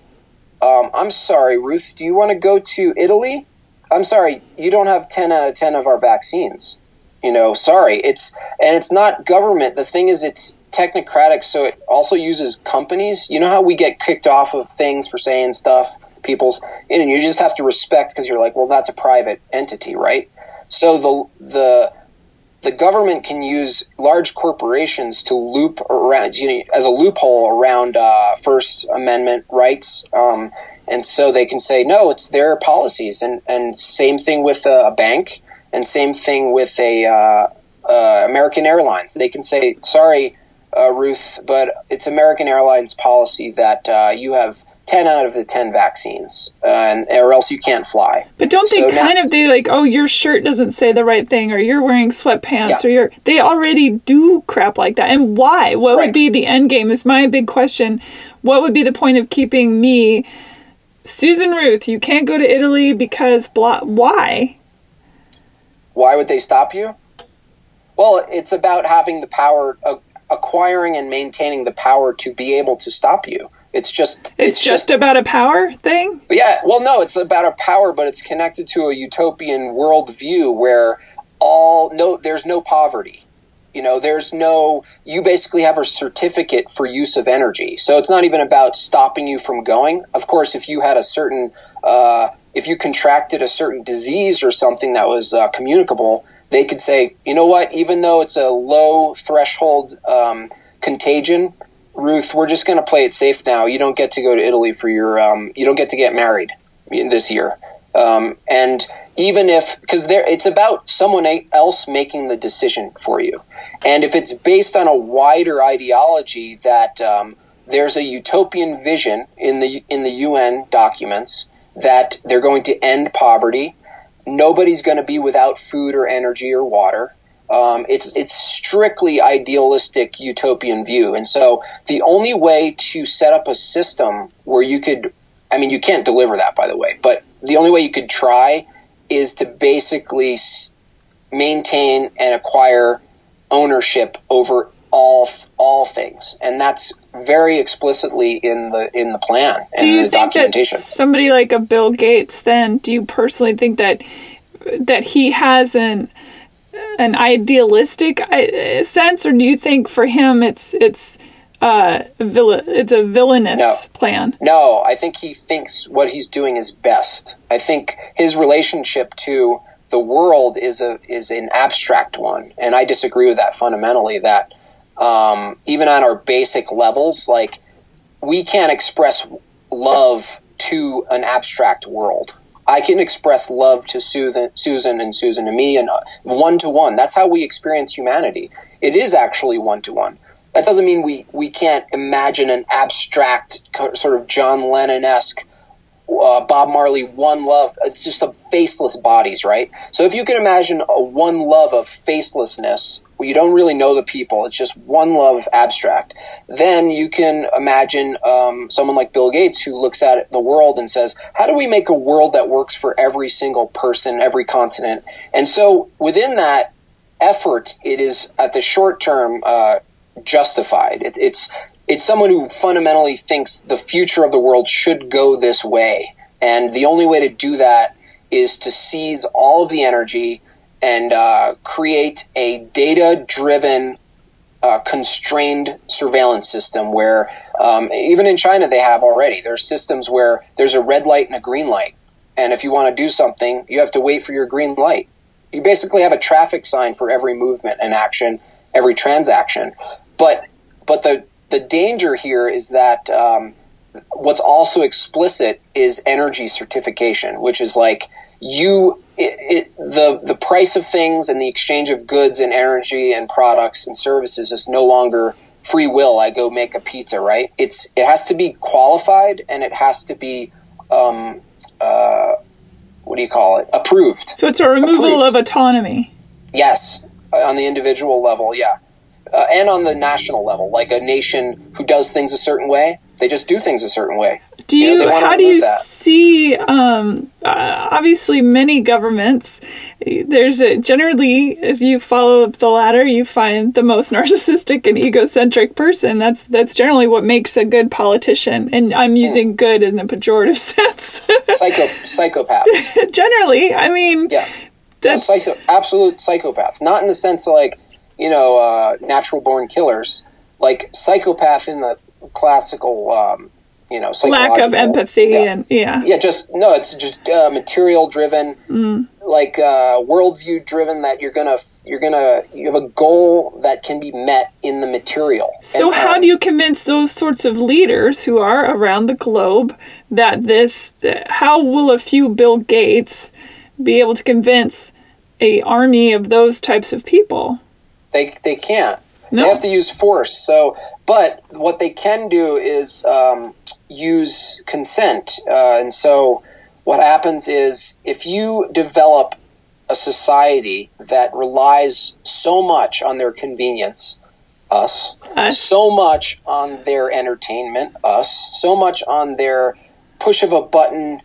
Um, I'm sorry, Ruth. Do you want to go to Italy? I'm sorry, you don't have 10 out of 10 of our vaccines. You know, sorry. It's and it's not government. The thing is, it's technocratic, so it also uses companies. You know how we get kicked off of things for saying stuff, people's, and you just have to respect because you're like, well, that's a private entity, right? So the the the government can use large corporations to loop around you know, as a loophole around uh, First Amendment rights, um, and so they can say no, it's their policies, and and same thing with a, a bank, and same thing with a uh, uh, American Airlines. They can say sorry, uh, Ruth, but it's American Airlines policy that uh, you have. 10 out of the 10 vaccines, uh, and, or else you can't fly. But don't they So now- kind of they like, oh, your shirt doesn't say the right thing, or you're wearing sweatpants, Yeah. or you're they already do crap like that. And why? What would be the end game? Is my big question. What would be the point of keeping me, Susan Ruth? You can't go to Italy because blah. Why? Why would they stop you? Well, it's about having the power, uh, acquiring and maintaining the power to be able to stop you. It's just, It's, just, about a power thing. yeah. Well, no, it's about a power, but it's connected to a utopian worldview where all no, there's no poverty. You know, there's no. You basically have a certificate for use of energy, so it's not even about stopping you from going. Of course, if you had a certain, uh, if you contracted a certain disease or something that was uh, communicable, they could say, you know what, even though it's a low threshold um, contagion, Ruth, we're just going to play it safe now. You don't get to go to Italy for your, um, you don't get to get married this year. Um, and even if, because there, it's about someone else making the decision for you. And if it's based on a wider ideology that um, there's a utopian vision in the in the UN documents that they're going to end poverty, nobody's going to be without food or energy or water. Um, it's it's strictly idealistic utopian view, and so the only way to set up a system where you could, I mean, you can't deliver that, by the way, but the only way you could try is to basically maintain and acquire ownership over all all things, and that's very explicitly in the in the plan and do you the think documentation. That somebody like a Bill Gates, then, do you personally think that that he has an an idealistic uh, sense, or do you think for him it's it's uh, vill- it's a villainous No. plan? No, I think he thinks what he's doing is best. I think his relationship to the world is a is an abstract one, and I disagree with that fundamentally. That um, even on our basic levels, like we can't express love to an abstract world. I can express love to Susan, and Susan to me, and one to one. That's how we experience humanity. It is actually one to one. That doesn't mean we, we can't imagine an abstract, sort of John Lennon esque, uh, Bob Marley one love. It's just a faceless bodies, right? So if you can imagine a one love of facelessness, you don't really know the people, it's just one love abstract, then you can imagine um, someone like Bill Gates who looks at the world and says, how do we make a world that works for every single person, every continent? And so within that effort, it is at the short term uh, justified. It, it's it's someone who fundamentally thinks the future of the world should go this way, and the only way to do that is to seize all of the energy and uh, create a data-driven, uh, constrained surveillance system. Where um, even in China, they have already. There's systems where there's a red light and a green light, and if you want to do something, you have to wait for your green light. You basically have a traffic sign for every movement and action, every transaction. But but the the danger here is that um, what's also explicit is energy certification, which is like you it, it, the the price of things and the exchange of goods and energy and products and services is no longer free will. I go make a pizza, right? It's it has to be qualified and it has to be um, uh, what do you call it? Approved. So it's a removal Approved. of autonomy. Yes, on the individual level, yeah, uh, and on the national level, like a nation who does things a certain way, they just do things a certain way. Do You you? wanna how do you that. see? Um, uh, obviously, many governments. There's a generally, if you follow up the ladder, you find the most narcissistic and egocentric person. That's that's generally what makes a good politician. And I'm Hmm. using "good" in the pejorative sense. Psycho, psychopath. generally, I mean, Yeah, no, psycho, absolute psychopath. Not in the sense of like you know uh, natural born killers, like psychopath in the classical, um, you know, lack of empathy yeah. and yeah. Yeah, just no. It's just uh, material driven, like uh, worldview driven. That you're gonna you're gonna you have a goal that can be met in the material. So And, how um, do you convince those sorts of leaders who are around the globe that this how will a few Bill Gates be able to convince a army of those types of people? They they can't. No. They have to use force. So, but what they can do is um, use consent. Uh, and so, what happens is if you develop a society that relies so much on their convenience, us, Us. so much on their entertainment, us, so much on their push of a button.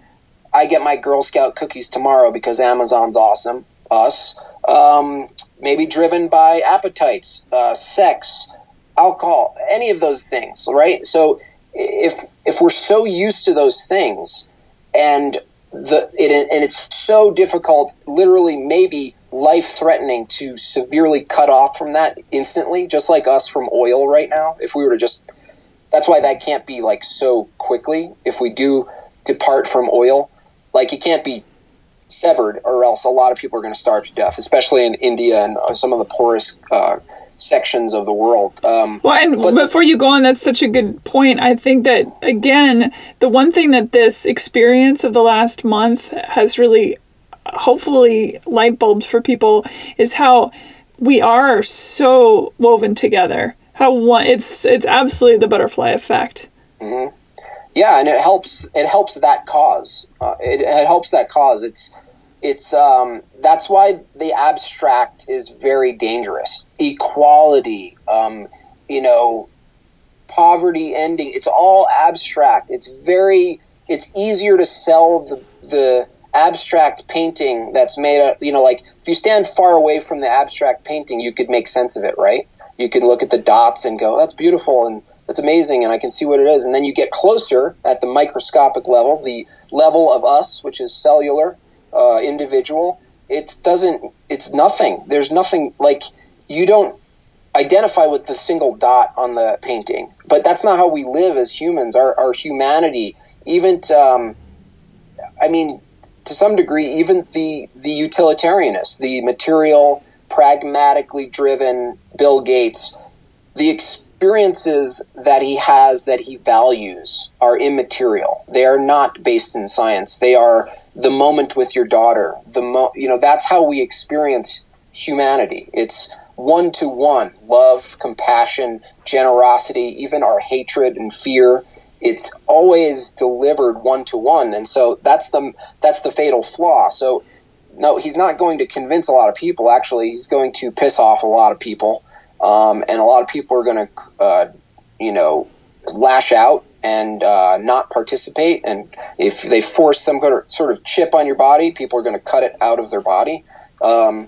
I get my Girl Scout cookies tomorrow because Amazon's awesome. Us. Um, maybe driven by appetites, uh, sex, alcohol, any of those things, right? So if if we're so used to those things, and the it, and it's so difficult, literally maybe life threatening to severely cut off from that instantly, just like us from oil right now. If we were to just, that's why that can't be like so quickly. If we do depart from oil, like it can't be severed, or else a lot of people are going to starve to death, especially in India and uh, some of the poorest uh, sections of the world. Um, well, and but the- before you go on, that's such a good point. I think that, again, the one thing that this experience of the last month has really, hopefully, light bulbs for people is how we are so woven together. How one, it's it's absolutely the butterfly effect. yeah, and it helps. It helps that cause. Uh, it, it helps that cause. It's it's um, that's why the abstract is very dangerous. Equality, um, you know, poverty ending. It's all abstract. It's very. It's easier to sell the the abstract painting that's made. You know, like if you stand far away from the abstract painting, you could make sense of it, right? You could look at the dots and go, "That's beautiful," and that's amazing, and I can see what it is. And then you get closer at the microscopic level, the level of us, which is cellular, uh, individual. It doesn't. It's nothing. There's nothing like you don't identify with the single dot on the painting. But that's not how we live as humans. Our our humanity, even t- um, I mean, to some degree, even the the utilitarianist, the material, pragmatically driven Bill Gates, the experiences that he has that he values are immaterial. They are not based in science. They are the moment with your daughter. The mo- you know that's how we experience humanity. It's one to one love, compassion, generosity, even our hatred and fear. It's always delivered one to one, and so that's the that's the fatal flaw. So no, he's not going to convince a lot of people. Actually, he's going to piss off a lot of people, um, and a lot of people are going to, uh, you know, lash out and uh, not participate. And if they force some sort of chip on your body, people are going to cut it out of their body. Um,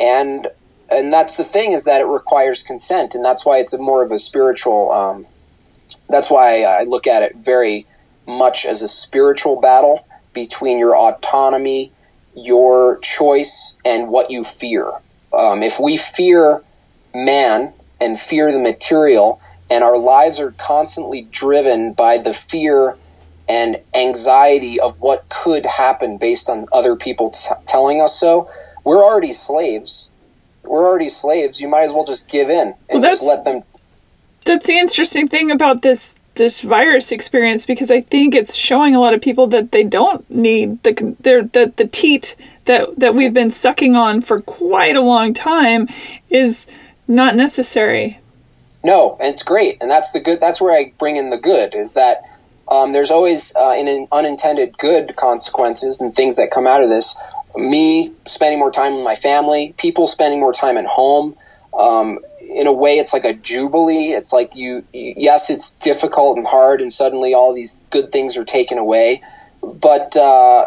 and and that's the thing is that it requires consent, and that's why it's more of a spiritual. Um, that's why I look at it very much as a spiritual battle between your autonomy, your choice, and what you fear. Um, if we fear man and fear the material, and our lives are constantly driven by the fear and anxiety of what could happen based on other people t- telling us so, we're already slaves. We're already slaves. You might as well just give in and Well, just let them. That's the interesting thing about this this virus experience because I think it's showing a lot of people that they don't need the the the teat that that we've been sucking on for quite a long time is not necessary. No, and it's great, and that's the good. That's where I bring in the good. Is that um, there's always uh, an unintended good consequences and things that come out of this. Me spending more time with my family, people spending more time at home. Um, in a way, it's like a jubilee. It's like you, yes, it's difficult and hard, and suddenly all these good things are taken away. But uh,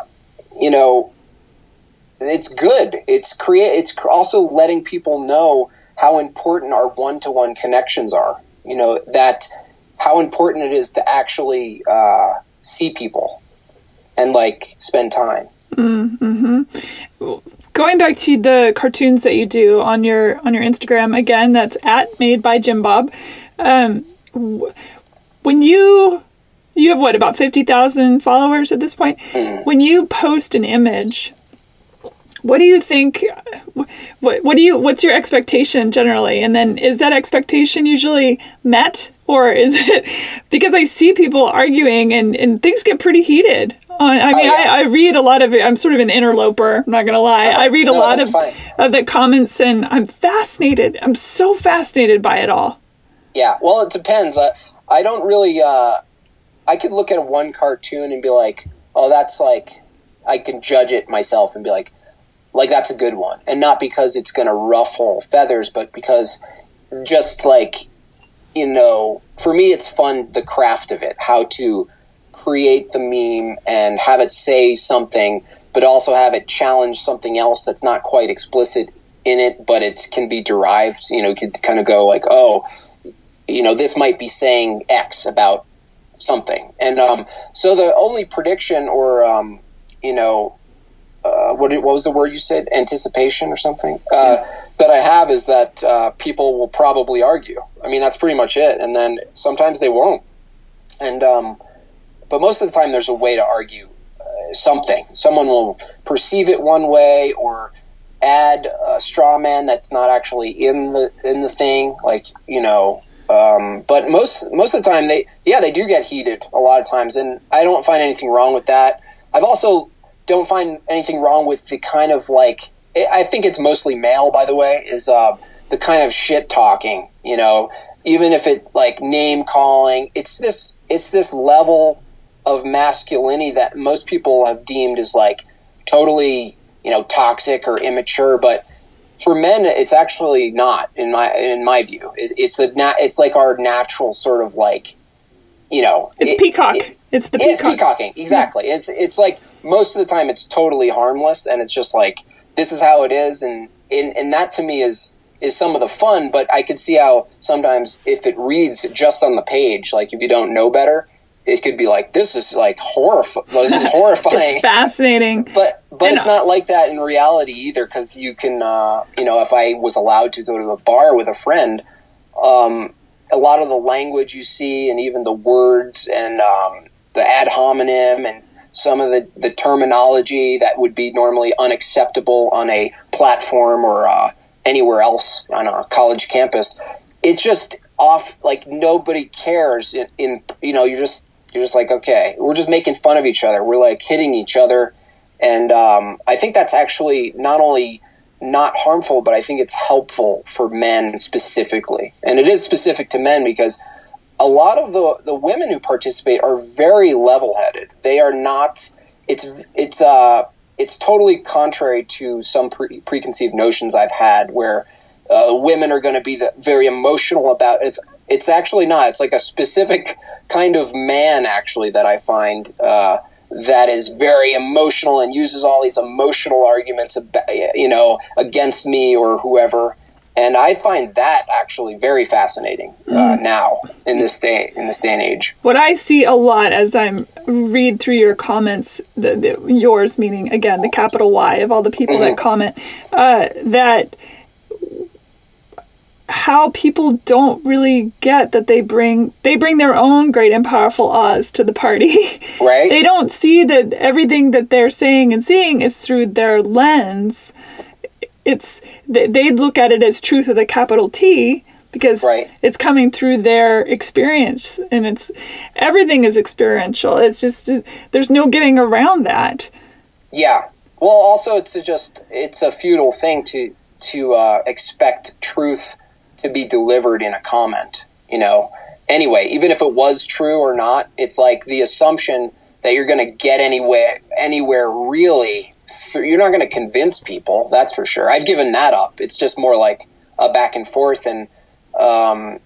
you know, it's good. It's create. It's also letting people know how important our one-to-one connections are. You know that how important it is to actually uh, see people and like spend time. Mm-hmm. Going back to the cartoons that you do on your on your Instagram again, that's at made by Jim Bob. Um, when you you have what about fifty thousand followers at this point? When you post an image, what do you think? What what do you? What's your expectation generally? And then is that expectation usually met, or is it because I see people arguing and and things get pretty heated. Uh, I mean, yeah. I, I read a lot of it. I'm sort of an interloper. I'm not gonna lie. I read a no, lot of fine. of the comments, and I'm fascinated. I'm so fascinated by it all. Yeah, well, it depends. I, I don't really. Uh, I could look at one cartoon and be like, "Oh, that's like," I can judge it myself and be like, "Like that's a good one," and not because it's going to ruffle feathers, but because just like you know, for me, it's fun the craft of it, how to create the meme and have it say something, but also have it challenge something else that's not quite explicit in it, but it can be derived. You know, you could kind of go like, "Oh." you know, this might be saying X about something. And um, so the only prediction or, um, you know, uh, what, what was the word you said? Anticipation or something? Uh, that I have is that uh, people will probably argue. I mean, that's pretty much it. And then sometimes they won't. And, um, but most of the time there's a way to argue uh, something. Someone will perceive it one way or add a straw man that's not actually in the in the thing, like you know. Um, but most most of the time, they yeah they do get heated a lot of times, and I don't find anything wrong with that. I've also don't find anything wrong with the kind of like I think it's mostly male, by the way, is uh, the kind of shit talking. You know, even if it like name calling, it's this it's this level of masculinity that most people have deemed as like totally you know toxic or immature, but for men it's actually not in my in my view. It, it's a na- it's like our natural sort of like you know it's it, peacock. It, it's the peacock. it's peacock. peacocking exactly. Yeah. It's it's like most of the time it's totally harmless and it's just like this is how it is. And and, and that to me is is some of the fun but i could see how sometimes if it reads just on the page like if you don't know better it could be like this is like horrifying this is horrifying. It's fascinating. But but and, it's not like that in reality either because you can uh, you know if i was allowed to go to the bar with a friend um, a lot of the language you see and even the words and um, the ad hominem and some of the, the terminology that would be normally unacceptable on a platform or uh, anywhere else on a college campus. It's just off like nobody cares in, in, you know you're just you're just like okay we're just making fun of each other. We're like hitting each other. And um, i think that's actually not only not harmful but i think it's helpful for men specifically. And it is specific to men because a lot of the, the women who participate are very level headed. They are not. It's it's uh it's totally contrary to some pre- preconceived notions I've had where uh, women are going to be the, very emotional about it. it's it's actually not. It's like a specific kind of man actually that I find uh, that is very emotional and uses all these emotional arguments about, you know against me or whoever and I find that actually very fascinating uh, mm. now in this day in this day and age. What I see a lot as I read through your comments, the, the, yours meaning again the capital Y of all the people mm-hmm. that comment, uh, that how people don't really get that they bring they bring their own great and powerful Oz to the party. Right. they don't see that everything that they're saying and seeing is through their lens. It's they'd look at it as truth with a capital T because right. it's coming through their experience and it's everything is experiential. It's just there's no getting around that. Yeah. Well also it's just it's a futile thing to to uh, expect truth to be delivered in a comment you know? Anyway even if it was true or not it's like the assumption that you're going to get anywhere anywhere really you're not going to convince people. That's for sure. I've given that up. It's just more like a back and forth. And um,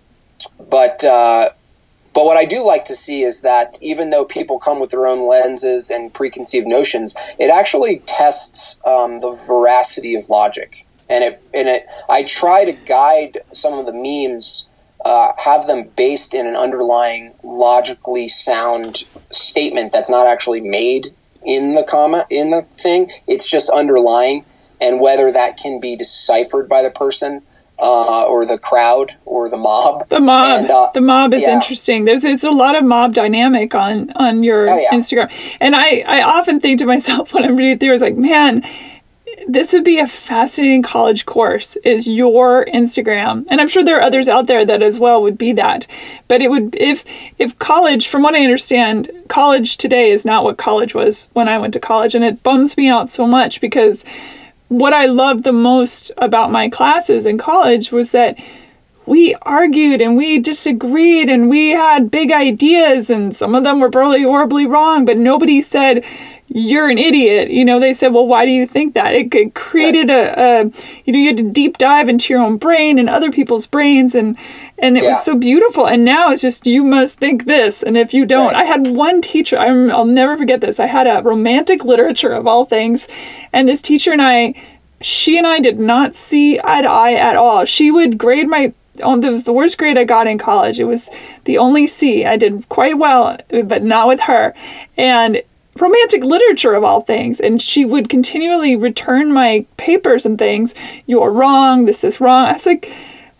but uh, but what I do like to see is that even though people come with their own lenses and preconceived notions, it actually tests um, the veracity of logic. And it and it I try to guide some of the memes. Uh, have them based in an underlying logically sound statement that's not actually made in the comma in the thing. It's just underlying, and whether that can be deciphered by the person uh, or the crowd or the mob. The mob. And, uh, the mob is yeah. interesting. There's it's a lot of mob dynamic on on your oh, yeah. Instagram, and I I often think to myself when I'm reading through, it's like, man, this would be a fascinating college course is your Instagram. And I'm sure there are others out there that as well would be that. But it would if if college from what I understand, college today is not what college was when I went to college and it bums me out so much because what I loved the most about my classes in college was that we argued and we disagreed and we had big ideas and some of them were probably horribly wrong, but nobody said, you're an idiot. You know, they said, well, why do you think that? It, it created a, a, you know, you had to deep dive into your own brain and other people's brains, and and it yeah. was so beautiful. And now it's just you must think this, and if you don't, right. I had one teacher. I'm, I'll never forget this. I had a romantic literature of all things, and this teacher and I, she and I did not see eye to eye at all. She would grade my oh, it was the worst grade I got in college. It was the only C. I did quite well, but not with her. And romantic literature of all things. And she would continually return my papers and things. You're wrong. This is wrong. I was like,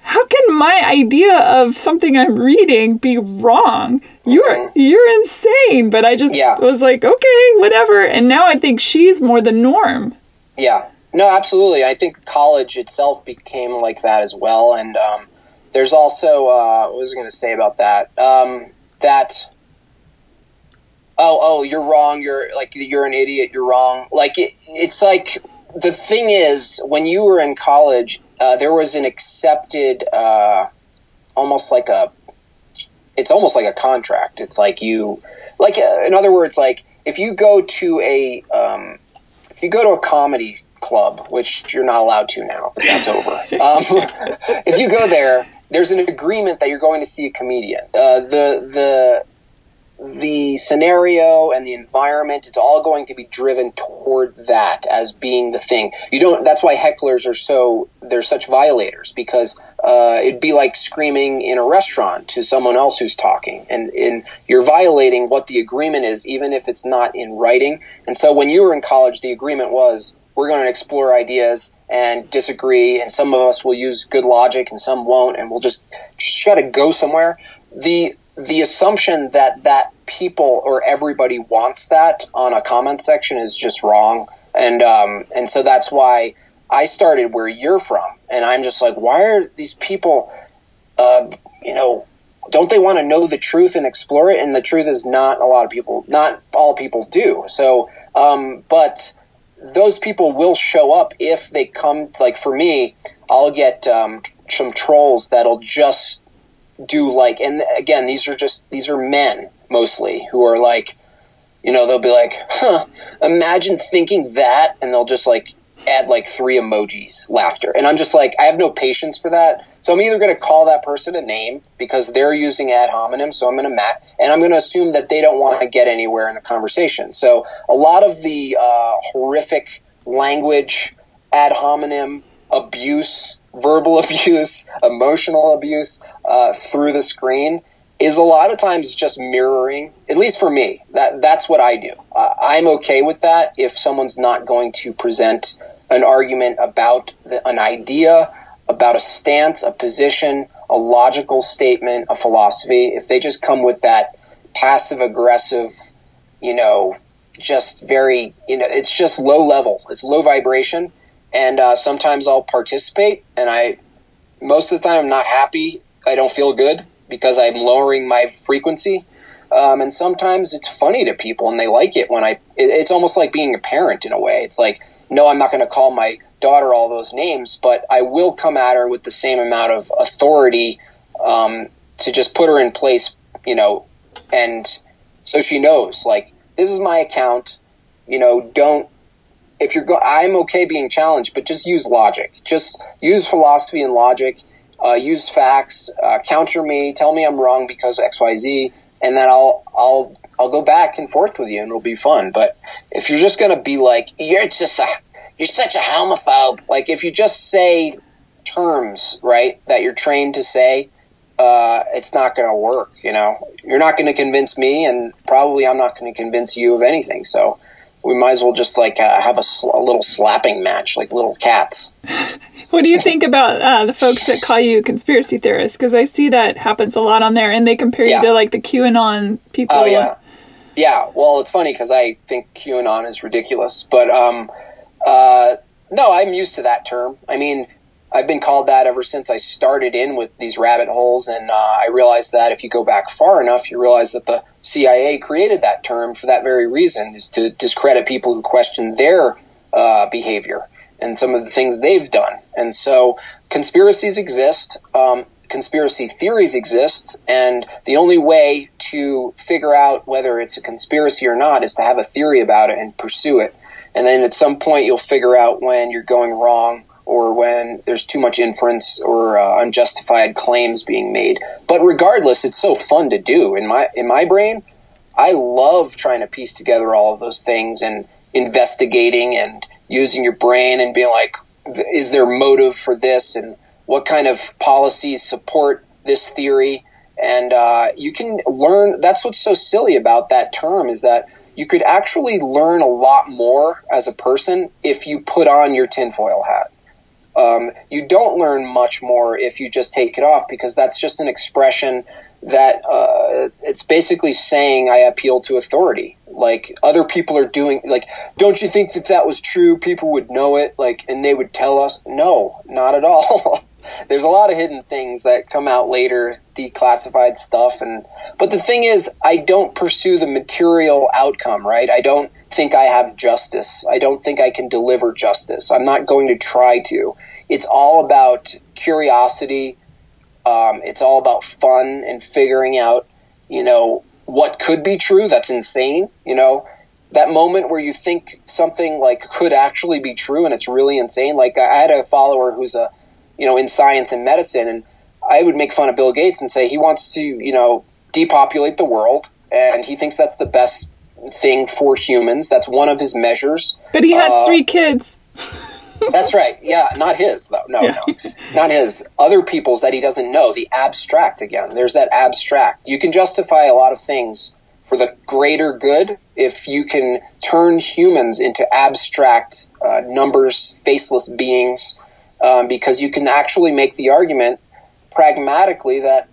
how can my idea of something I'm reading be wrong? You're mm-hmm. you're insane. But I just yeah. was like, okay, whatever. And now I think she's more the norm. Yeah. no, absolutely. I think college itself became like that as well. And um, there's also, uh, what was I going to say about that? Um, that, oh, oh, you're wrong. You're like, you're an idiot. You're wrong. Like, it, it's like, the thing is, when you were in college, uh, there was an accepted, uh, almost like a, it's almost like a contract. It's like you, like, uh, in other words, like, if you go to a, um, if you go to a comedy club, which you're not allowed to now because that's over. Um, if you go there, there's an agreement that you're going to see a comedian. Uh, the the the scenario and the environment it's all going to be driven toward that as being the thing. You don't that's why hecklers are so they're such violators because uh, it'd be like screaming in a restaurant to someone else who's talking and, and you're violating what the agreement is even if it's not in writing. And so when you were in college the agreement was we're going to explore ideas and disagree and some of us will use good logic and some won't and we'll just, just try to go somewhere. The the assumption that that people or everybody wants that on a comment section is just wrong. And um, and so that's why I started where you're from. And I'm just like why are these people uh, you know don't they want to know the truth and explore it? And the truth is not a lot of people not all people do. So um, but those people will show up if they come. Like for me, I'll get um, some trolls that'll just do like, and again, these are just these are men mostly who are like, you know, they'll be like, huh, imagine thinking that, and they'll just like add like three emojis, laughter. And I'm just like, I have no patience for that. So I'm either going to call that person a name because they're using ad hominem. So I'm going to mat, and I'm going to assume that they don't want to get anywhere in the conversation. So a lot of the uh, horrific language, ad hominem abuse, verbal abuse, emotional abuse uh, through the screen is a lot of times just mirroring at least for me that that's what i do. Uh, i'm okay with that if someone's not going to present an argument about the, an idea about a stance a position a logical statement a philosophy. If they just come with that passive aggressive you know just very you know it's just low level it's low vibration and uh, sometimes i'll participate and i most of the time i'm not happy i don't feel good because I'm lowering my frequency. Um, and sometimes it's funny to people and they like it when I, it, it's almost like being a parent in a way. It's like, no, I'm not going to call my daughter all those names, but I will come at her with the same amount of authority um, to just put her in place, you know, and so she knows, like, this is my account, you know, don't, if you're go, I'm okay being challenged, but just use logic. Just use philosophy and logic uh, use facts, uh, counter me, tell me I'm wrong because X Y Z, and then I'll I'll I'll go back and forth with you, and it'll be fun. But if you're just gonna be like you're just a you're such a homophobe, like if you just say terms right that you're trained to say, uh, it's not gonna work. You know, you're not gonna convince me, and probably I'm not gonna convince you of anything. So we might as well just like uh, have a, sl- a little slapping match, like little cats. What do you think about uh, the folks that call you conspiracy theorists? Because I see that happens a lot on there, and they compare yeah. you to like the QAnon people. Oh yeah, yeah. Well, it's funny because I think QAnon is ridiculous, but um, uh, no, I'm used to that term. I mean, I've been called that ever since I started in with these rabbit holes, and uh, I realized that if you go back far enough, you realize that the CIA created that term for that very reason, is to discredit people who question their uh, behavior and some of the things they've done. And so conspiracies exist, um, conspiracy theories exist, and the only way to figure out whether it's a conspiracy or not is to have a theory about it and pursue it. And then at some point, you'll figure out when you're going wrong or when there's too much inference or uh, unjustified claims being made. But regardless, it's so fun to do. In my in my brain, I love trying to piece together all of those things and investigating and using your brain and being like, is there motive for this and what kind of policies support this theory? And uh, you can learn. That's what's so silly about that term is that you could actually learn a lot more as a person if you put on your tinfoil hat. Um, you don't learn much more if you just take it off because that's just an expression that uh, it's basically saying I appeal to authority. Like other people are doing like don't you think that that was true? People would know it like and they would tell us? No not at all. There's a lot of hidden things that come out later declassified stuff and but the thing is i don't pursue the material outcome right? I don't think i have justice. I don't think i can deliver justice. I'm not going to try to it's all about curiosity. Um, it's all about fun and figuring out you know what could be true that's insane you know? That moment where you think something like could actually be true and it's really insane. Like i had a follower who's a you know in science and medicine and i would make fun of bill gates and say he wants to you know depopulate the world and he thinks that's the best thing for humans. That's one of his measures. But he had uh, three kids that's right. Yeah not his though. No yeah. no. Not his. Other people's that he doesn't know the abstract again. There's that abstract. You can justify a lot of things for the greater good if you can turn humans into abstract uh, numbers faceless beings um, because you can actually make the argument pragmatically that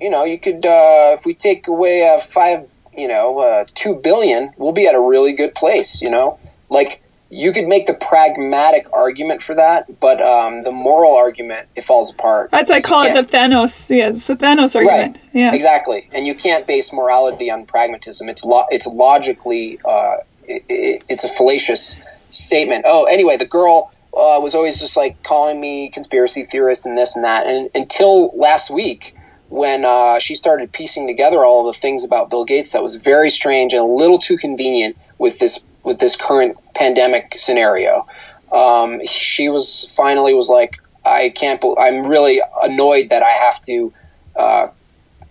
you know you could uh, if we take away uh, five you know uh, two billion we'll be at a really good place you know? Like you could make the pragmatic argument for that, but um, the moral argument it falls apart. That's I call it the Thanos. Yeah, it's the Thanos argument. Right. Yeah, exactly. And you can't base morality on pragmatism. It's lo- it's logically uh, it, it, it's a fallacious statement. Oh, anyway, the girl uh, was always just like calling me conspiracy theorist and this and that, and until last week when uh, she started piecing together all the things about Bill Gates that was very strange and a little too convenient with this with this current pandemic scenario. Um, she was finally was like, I can't. Be- I'm really annoyed that I have to uh,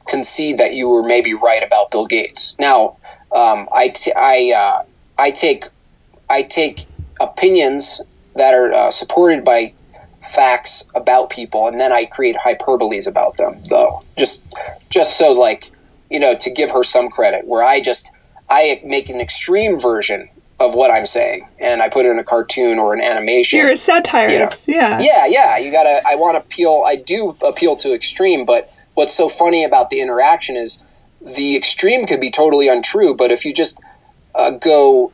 concede that you were maybe right about Bill Gates. Now, um, I t- I uh, I take I take opinions that are uh, supported by facts about people, and then I create hyperboles about them. Though, just just so like you know to give her some credit, where I just I make an extreme version of what I'm saying, and I put it in a cartoon or an animation. You're a satirist, you know. yeah. Yeah, yeah. You gotta. I want to appeal. I do appeal to extreme, but what's so funny about the interaction is the extreme could be totally untrue, but if you just uh, go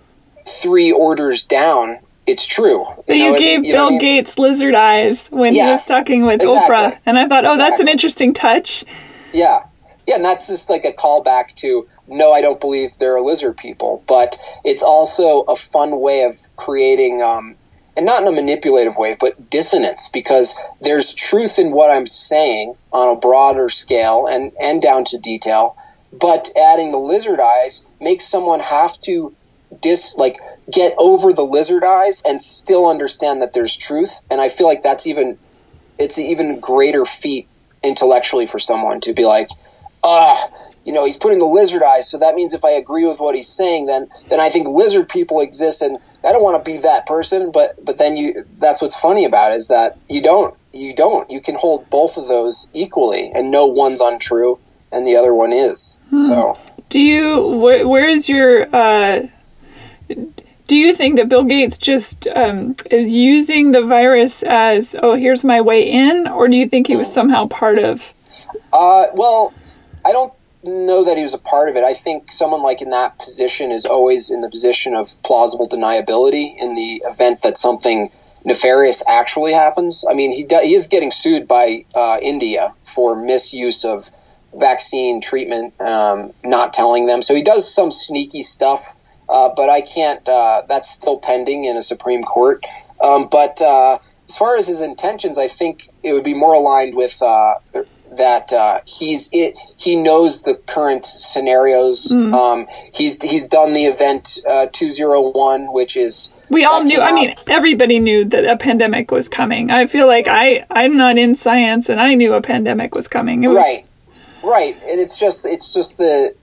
three orders down, it's true. You, you know, gave it, you Bill I mean? Gates lizard eyes when yes, he was talking with exactly. Oprah, and I thought, oh, exactly. that's an interesting touch. Yeah, yeah, and that's just like a callback to no, I don't believe there are lizard people, but it's also a fun way of creating, um, and not in a manipulative way, but dissonance because there's truth in what I'm saying on a broader scale and, and down to detail, but adding the lizard eyes makes someone have to dis like get over the lizard eyes and still understand that there's truth. And I feel like that's even it's an even greater feat intellectually for someone to be like, ah, uh, you know, he's putting the lizard eyes. So that means if I agree with what he's saying, then then I think lizard people exist, and I don't want to be that person. But but then you, that's what's funny about it, is that you don't, you don't, you can hold both of those equally, and know one's untrue and the other one is. Hmm. So do you? Where, where is your? Uh, do you think that Bill Gates just um, is using the virus as, oh, here's my way in, or do you think he was somehow part of? Uh, well, I don't know that he was a part of it. I think someone like in that position is always in the position of plausible deniability in the event that something nefarious actually happens. I mean, he, do, he is getting sued by uh, India for misuse of vaccine treatment, um, not telling them. So he does some sneaky stuff, uh, but I can't. Uh, that's still pending in a Supreme Court. Um, but uh, as far as his intentions, I think it would be more aligned with uh, that uh, he's it. He knows the current scenarios. Mm. Um, he's he's done the event uh, two zero one, which is we all knew. I mean, everybody knew that a pandemic was coming. I feel like I I'm not in science, and I knew a pandemic was coming. Was, right, right, and it's just it's just the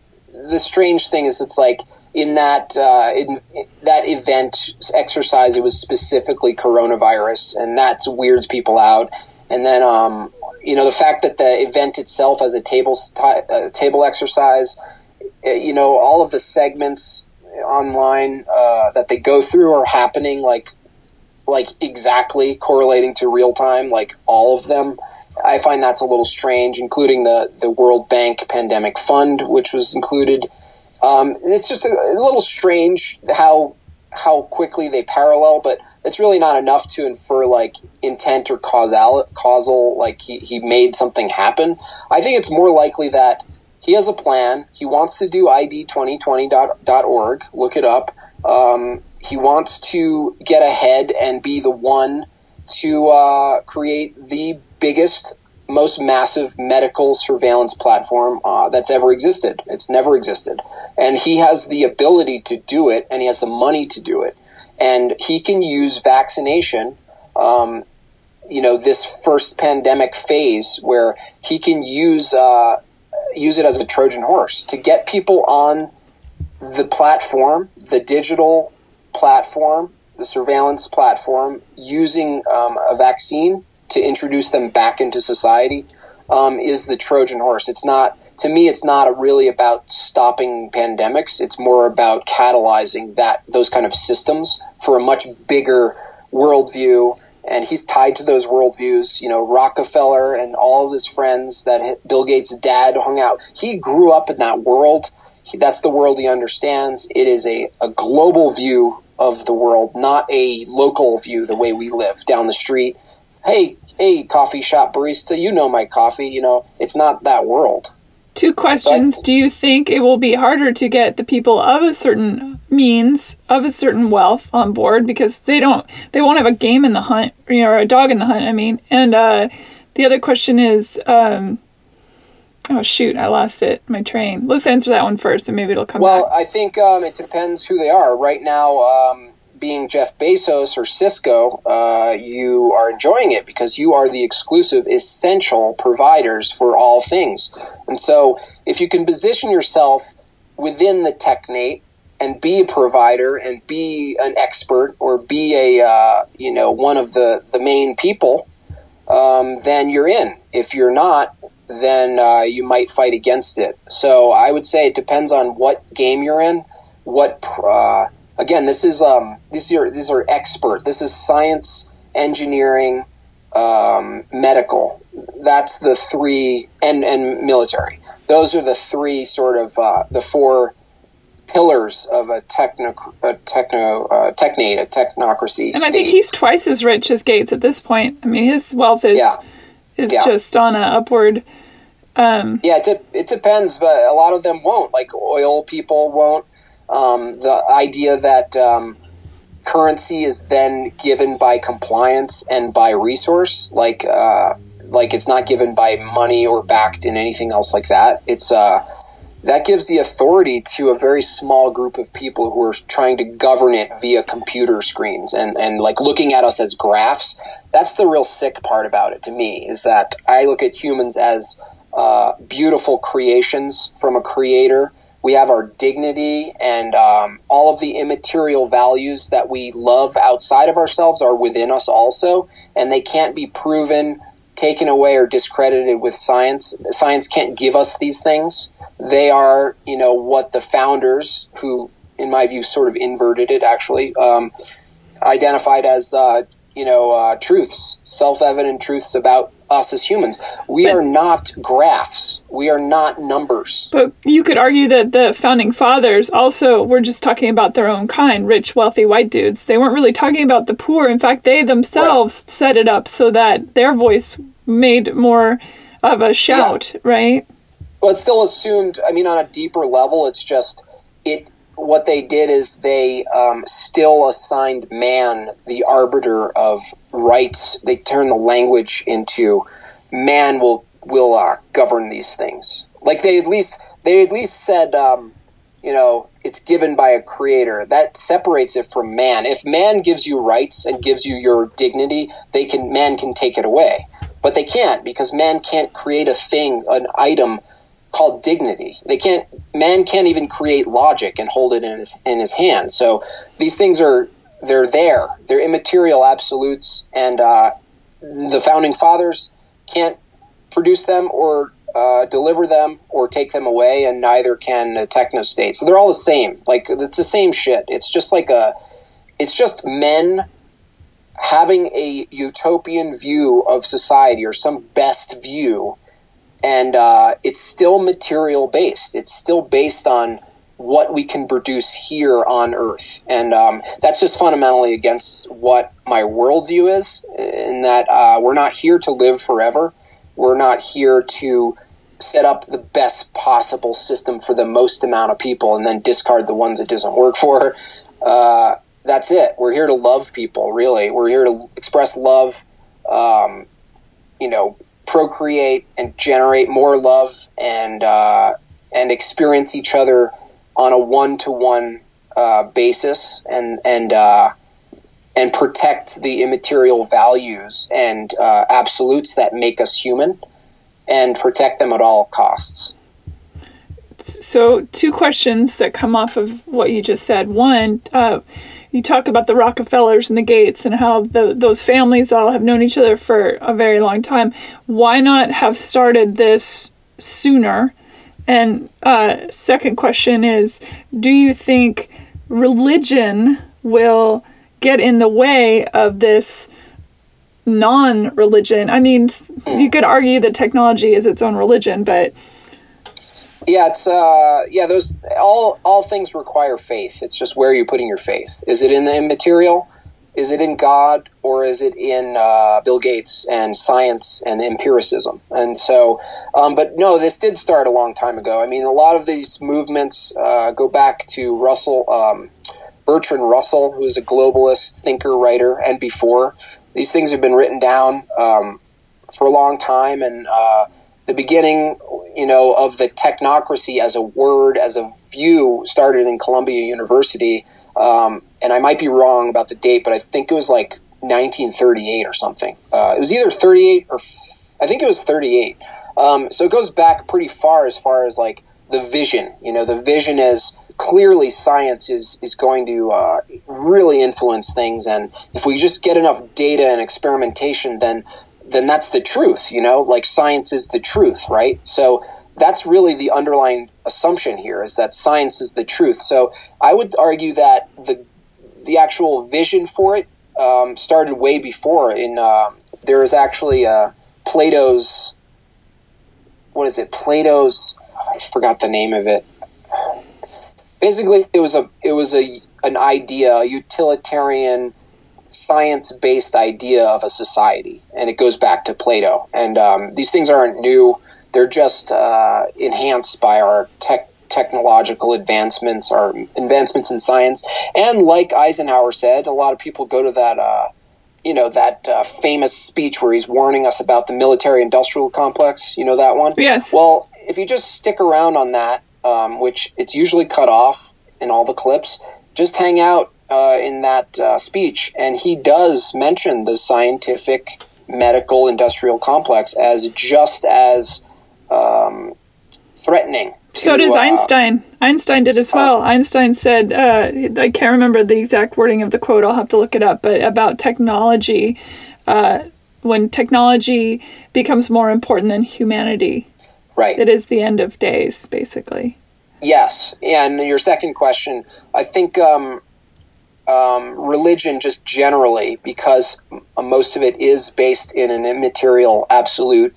the strange thing is it's like in that uh, in, that event exercise it was specifically coronavirus and that weirds people out and then um, you know the fact that the event itself as a table a table exercise eh, you know all of the segments online uh, that they go through are happening like like exactly correlating to real time like all of them. I find that's a little strange including the the world bank pandemic fund which was included. Um, it's just a, a little strange how how quickly they parallel, but it's really not enough to infer like intent or causal causal like he, he made something happen. I think it's more likely that he has a plan. He wants to do ID2020.org. Look it up. Um, he wants to get ahead and be the one to uh, create the biggest most massive medical surveillance platform uh, that's ever existed. It's never existed. And he has the ability to do it, and he has the money to do it. And he can use vaccination, um, you know, this first pandemic phase where he can use, uh, use it as a Trojan horse to get people on the platform, the digital platform, the surveillance platform, using um, a vaccine to introduce them back into society um, is the Trojan horse. It's not to me. It's not really about stopping pandemics. It's more about catalyzing that those kind of systems for a much bigger worldview. And he's tied to those worldviews. You know, Rockefeller and all of his friends that Bill Gates' dad hung out. He grew up in that world. He, that's the world he understands. It is a, a global view of the world, not a local view the way we live down the street hey, hey, coffee shop barista, you know my coffee. You know, it's not that world. Two questions. Do you think it will be harder to get the people of a certain means, of a certain wealth on board because they don't, they won't have a game in the hunt, you know, or a dog in the hunt, I mean. And uh, the other question is, um, oh shoot, I lost it, my train. Let's answer that one first and maybe it'll come well, back. I think um, it depends who they are. Right now, um, being Jeff Bezos or Cisco, uh, you are enjoying it because you are the exclusive, essential providers for all things. And so, if you can position yourself within the technate and be a provider and be an expert or be a uh, you know one of the the main people, um, then you're in. If you're not, then uh, you might fight against it. So I would say it depends on what game you're in, what uh, again, this is um, these are these are expert. This is science, engineering, um, medical. That's the three, and and military. Those are the three sort of uh, the four pillars of a techno a techno uh, technate a technocracy. And I think he's twice as rich as Gates at this point. I mean, his wealth is yeah. is Yeah. just on a upward. Um, Yeah, it, de- it depends, but a lot of them won't. Like oil people won't. Um, the idea that um, currency is then given by compliance and by resource, like uh, like it's not given by money or backed in anything else like that. It's uh, that gives the authority to a very small group of people who are trying to govern it via computer screens and, and like looking at us as graphs. That's the real sick part about it to me is that I look at humans as uh, beautiful creations from a creator. We have our dignity and um, all of the immaterial values that we love outside of ourselves are within us also, and they can't be proven, taken away, or discredited with science. Science can't give us these things. They are, you know, what the founders, who, in my view, sort of inverted it actually, um, identified as, uh, you know, uh, truths, self evident truths about us as humans. We are not graphs. We are not numbers. but you could argue that the founding fathers also were just talking about their own kind, rich, wealthy white dudes. They weren't really talking about the poor. In fact, they themselves set it up so that their voice made more of a shout, right? Well, it's still assumed. I mean, on a deeper level, it's just it. What they did is they um, still assigned man the arbiter of rights. They turned the language into man will will uh, govern these things. Like they at least they at least said, um, you know, it's given by a creator. That separates it from man. If man gives you rights and gives you your dignity, they can man can take it away. But they can't because man can't create a thing, an item called dignity. They can't. Man can't even create logic and hold it in his in his hand. So these things are they're there. They're immaterial absolutes, and uh, the founding fathers can't produce them or uh, deliver them or take them away, and neither can the techno state. So they're all the same. Like it's the same shit. It's just like a. It's just men having a utopian view of society or some best view and uh, it's still material based. It's still based on what we can produce here on Earth, and um, that's just fundamentally against what my worldview is. In that uh, we're not here to live forever. We're not here to set up the best possible system for the most amount of people and then discard the ones it doesn't work for. Uh, that's it. We're here to love people, really. We're here to express love, um, you know, procreate and generate more love and uh, and experience each other on a one to one basis and and uh, and protect the immaterial values and uh, absolutes that make us human and protect them at all costs. So, two questions that come off of what you just said. One, uh, you talk about the Rockefellers and the Gates and how the, those families all have known each other for a very long time. Why not have started this sooner? And uh, second question is, do you think religion will get in the way of this non-religion? I mean, you could argue that technology is its own religion, but yeah, it's uh, yeah. Those all all things require faith. It's just where you're putting your faith. Is it in the immaterial? Is it in God, or is it in uh, Bill Gates and science and empiricism? And so, um, but no, this did start a long time ago. I mean, a lot of these movements uh, go back to Russell um, Bertrand Russell, who is a globalist thinker, writer, and before these things have been written down um, for a long time, and uh, the beginning, you know, of the technocracy as a word, as a view, started in Columbia University. Um, and I might be wrong about the date, but I think it was like 1938 or something. Uh, it was either 38 or f- I think it was 38. Um, so it goes back pretty far as far as like the vision. You know, the vision is clearly science is is going to uh, really influence things, and if we just get enough data and experimentation, then then that's the truth, you know, like science is the truth, right? So that's really the underlying assumption here is that science is the truth. So I would argue that the the actual vision for it um, started way before. In uh, there is actually uh, Plato's what is it? Plato's I forgot the name of it. Basically, it was a it was a an idea, a utilitarian science based idea of a society, and it goes back to Plato. And um, these things aren't new; they're just uh, enhanced by our tech technological advancements, our advancements in science. And like Eisenhower said, a lot of people go to that. Uh, you know that uh, famous speech where he's warning us about the military-industrial complex. You know that one. Yes. Well, if you just stick around on that, um, which it's usually cut off in all the clips, just hang out uh, in that uh, speech, and he does mention the scientific, medical, industrial complex as just as um, threatening. To, so does Einstein. Einstein did as well. Einstein said, uh, I can't remember the exact wording of the quote, I'll have to look it up, but about technology. Uh, when technology becomes more important than humanity, right? It is the end of days, basically. Yes, yeah, and your second question, I think um, um, religion just generally, because most of it is based in an immaterial, absolute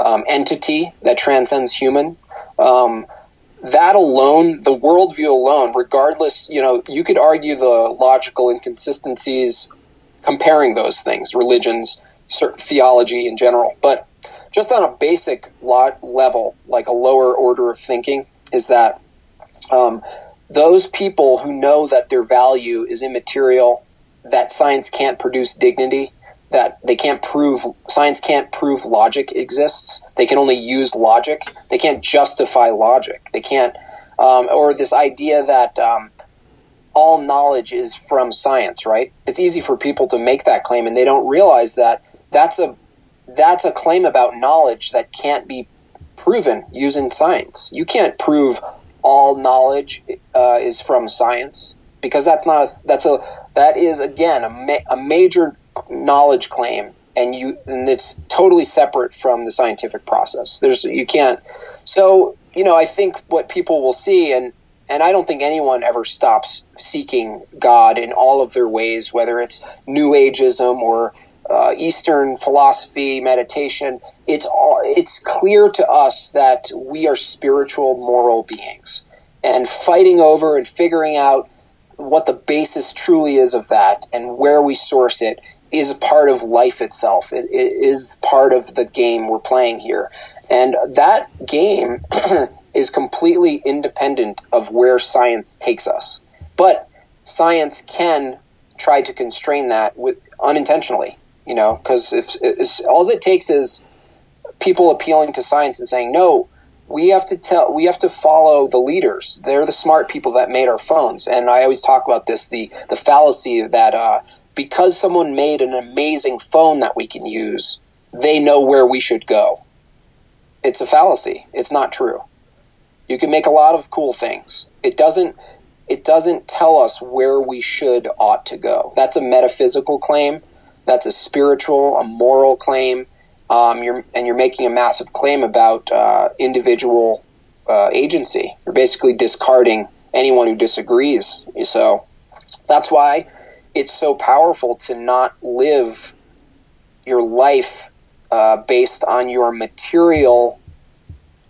um, entity that transcends human. Um, that alone, the worldview alone, regardless, you know, you could argue the logical inconsistencies comparing those things, religions, theology in general, but just on a basic lot level, like a lower order of thinking, is that um, those people who know that their value is immaterial, that science can't produce dignity, that they can't prove science can't prove logic exists. They can only use logic. They can't justify logic. They can't, um, or this idea that um, all knowledge is from science. Right? It's easy for people to make that claim, and they don't realize that that's a that's a claim about knowledge that can't be proven using science. You can't prove all knowledge uh, is from science. Because that's not a that's a that is again a, ma- a major knowledge claim. And you and it's totally separate from the scientific process. There's you can't so you know i think what people will see and and i don't think anyone ever stops seeking god in all of their ways whether it's new ageism or uh, eastern philosophy meditation it's all it's clear to us that we are spiritual moral beings and fighting over and figuring out what the basis truly is of that and where we source it is part of life itself. It, it is part of the game we're playing here. And that game is completely independent of where science takes us. But science can try to constrain that with unintentionally, you know, because if, all it takes is people appealing to science and saying, no, we have to tell we have to follow the leaders. They're the smart people that made our phones. And i always talk about this the the fallacy that uh, because someone made an amazing phone that we can use they know where we should go. It's a fallacy. It's not true. You can make a lot of cool things. It doesn't it doesn't tell us where we should ought to go. That's a metaphysical claim that's a spiritual a moral claim um, you're, and you're making a massive claim about uh, individual uh, agency. You're basically discarding anyone who disagrees. So that's why it's so powerful to not live your life uh, based on your material,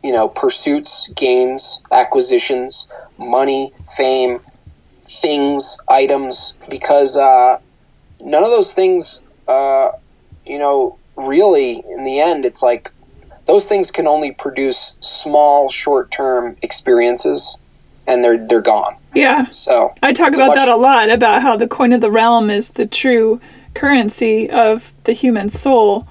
you know, pursuits, gains, acquisitions, money, fame, things, items, because uh, none of those things, uh, you know, really, in the end, it's like those things can only produce small, short term experiences, and they're they're gone. Yeah. So I talk about much- that a lot about how the coin of the realm is the true currency of the human soul.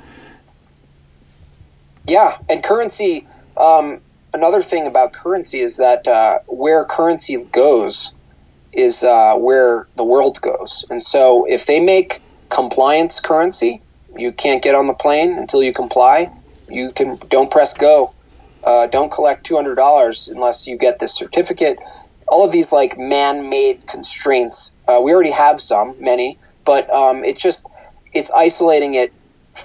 Yeah, and currency. Um, another thing about currency is that uh, where currency goes is uh, where the world goes, and so if they make compliance currency, you can't get on the plane until you comply. You can don't press go. Uh, don't collect two hundred dollars unless you get this certificate. All of these like man-made constraints. Uh, we already have some, many, but um, it's just it's isolating it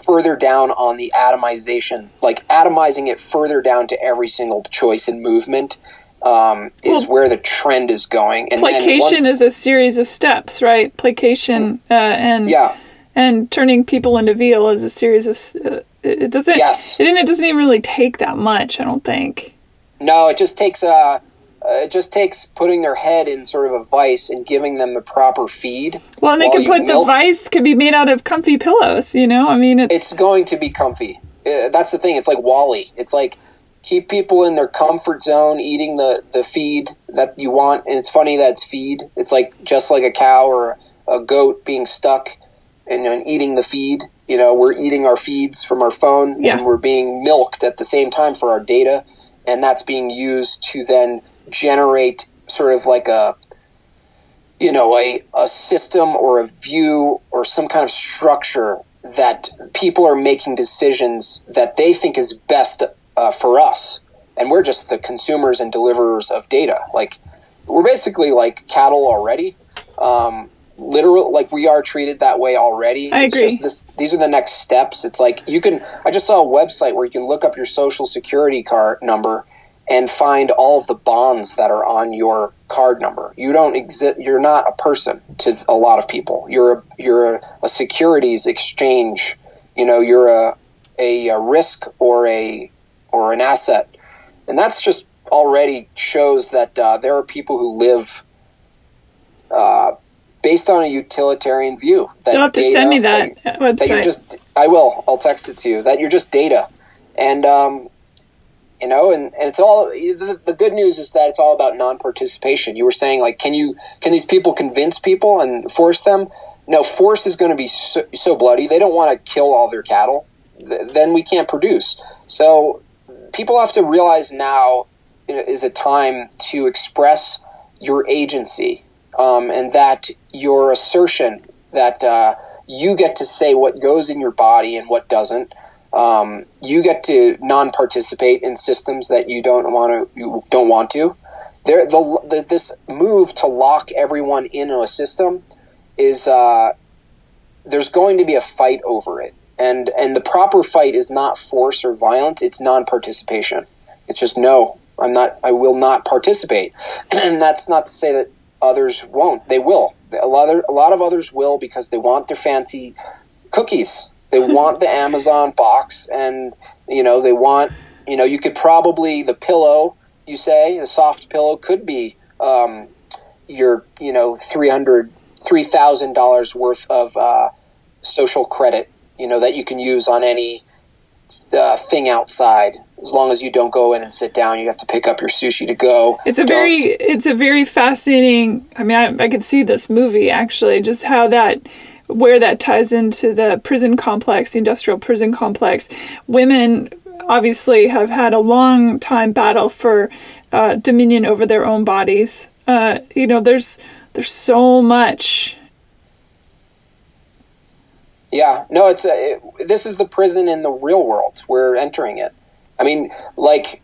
further down on the atomization, like atomizing it further down to every single choice and movement. Um, is well, where the trend is going. And placation once, is a series of steps, right? Placation uh, and yeah and turning people into veal is a series of. Uh, it doesn't. Yes. It, it doesn't even really take that much. I don't think. No, it just takes uh, it just takes putting their head in sort of a vice and giving them the proper feed. Well, and they can put milk. the vice can be made out of comfy pillows. You know, I mean, it's it's going to be comfy. Uh, that's the thing. It's like WALL-E. It's like keep people in their comfort zone, eating the the feed that you want. And it's funny that it's feed. It's like just like a cow or a goat being stuck and, and eating the feed. You know, we're eating our feeds from our phone yeah. and we're being milked at the same time for our data. And that's being used to then generate sort of like a, you know, a, a system or a view or some kind of structure that people are making decisions that they think is best uh, for us. And we're just the consumers and deliverers of data. Like, we're basically like cattle already. Um, literal like we are treated that way already. I it's agree. just this these are the next steps. It's like you can I just saw a website where you can look up your social security card number and find all of the bonds that are on your card number. You don't exist you're not a person to a lot of people. You're a you're a, a securities exchange. You know, you're a, a, a risk or a or an asset. And that's just already shows that uh, there are people who live uh, based on a utilitarian view. That You'll have to send me that, that, that you're just. I will. I'll text it to you. That you're just data, and um, you know, and, and it's all. The, the good news is that it's all about non-participation. You were saying like, can you can these people convince people and force them? No, force is going to be so, so bloody. They don't want to kill all their cattle. Th- then we can't produce. So people have to realize now is a time to express your agency um, and that your assertion that uh, you get to say what goes in your body and what doesn't. Um, you get to non-participate in systems that you don't want to. You don't want to. There, the, the, this move to lock everyone into a system is uh, there's going to be a fight over it, and and the proper fight is not force or violence. It's non-participation. It's just no. I'm not. I will not participate, and that's not to say that Others won't. They will. A lot of, a lot of others will because they want their fancy cookies. They want the Amazon box, and you know they want. You know, you could probably the pillow. you say, a soft pillow could be um, your, you know, 300 $3,000 worth of uh, social credit, you know, that you can use on any uh, thing outside. As long as you don't go in and sit down, you have to pick up your sushi to go. It's a Don't- very it's a very fascinating. I mean, I, I could see this movie actually, just how that where that ties into the prison complex, the industrial prison complex. Women obviously have had a long time battle for uh, dominion over their own bodies. Uh, you know, there's there's so much. Yeah, no, it's a, it, this is the prison in the real world. We're entering it. I mean, like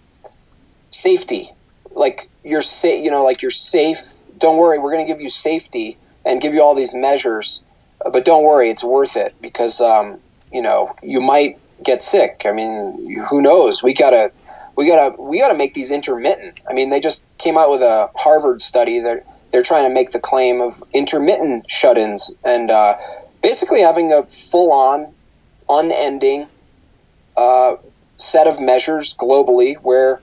safety, like you're safe. You know, like you're safe. Don't worry, we're going to give you safety and give you all these measures, uh, but don't worry, it's worth it because um, you know you might get sick. I mean, who knows? We gotta, we gotta, we gotta make these intermittent. I mean, they just came out with a Harvard study that they're trying to make the claim of intermittent shut-ins and uh, basically having a full-on, unending uh, set of measures globally where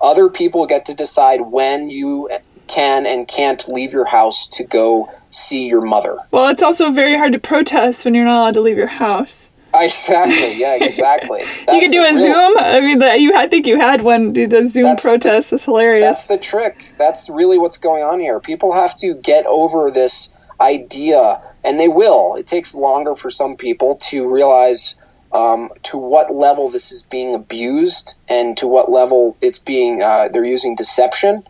other people get to decide when you can and can't leave your house to go see your mother. Well, it's also very hard to protest when you're not allowed to leave your house. Exactly. Yeah. Exactly. you could do a real- Zoom. I mean, the, you I think you had one. The Zoom protest is hilarious. That's the trick. That's really what's going on here. People have to get over this idea, and they will. It takes longer for some people to realize um, to what level this is being abused and to what level it's being uh, they're using deception.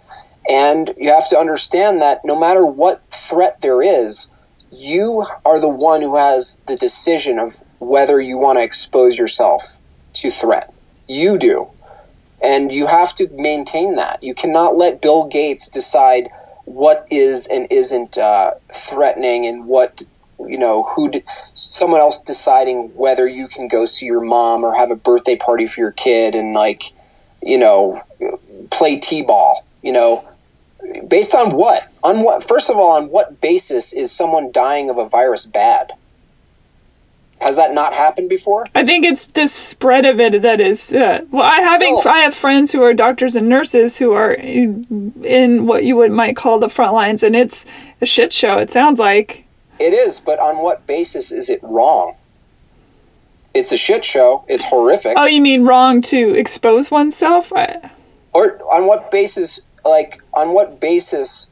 And you have to understand that no matter what threat there is, you are the one who has the decision of whether you want to expose yourself to threat. You do. And you have to maintain that. You cannot let Bill Gates decide what is and isn't uh, threatening and what, you know, who, d- someone else deciding whether you can go see your mom or have a birthday party for your kid and, like, you know, play T ball, you know. Based on what? On what? First of all, on what basis is someone dying of a virus bad? Has that not happened before? I think it's the spread of it that is. Uh, well, I having Still. I have friends who are doctors and nurses who are in, what you would might call the front lines, and it's a shit show. It sounds like. It is, but on what basis is it wrong? It's a shit show. It's horrific. Oh, you mean wrong to expose oneself? I, or on what basis? Like, on what basis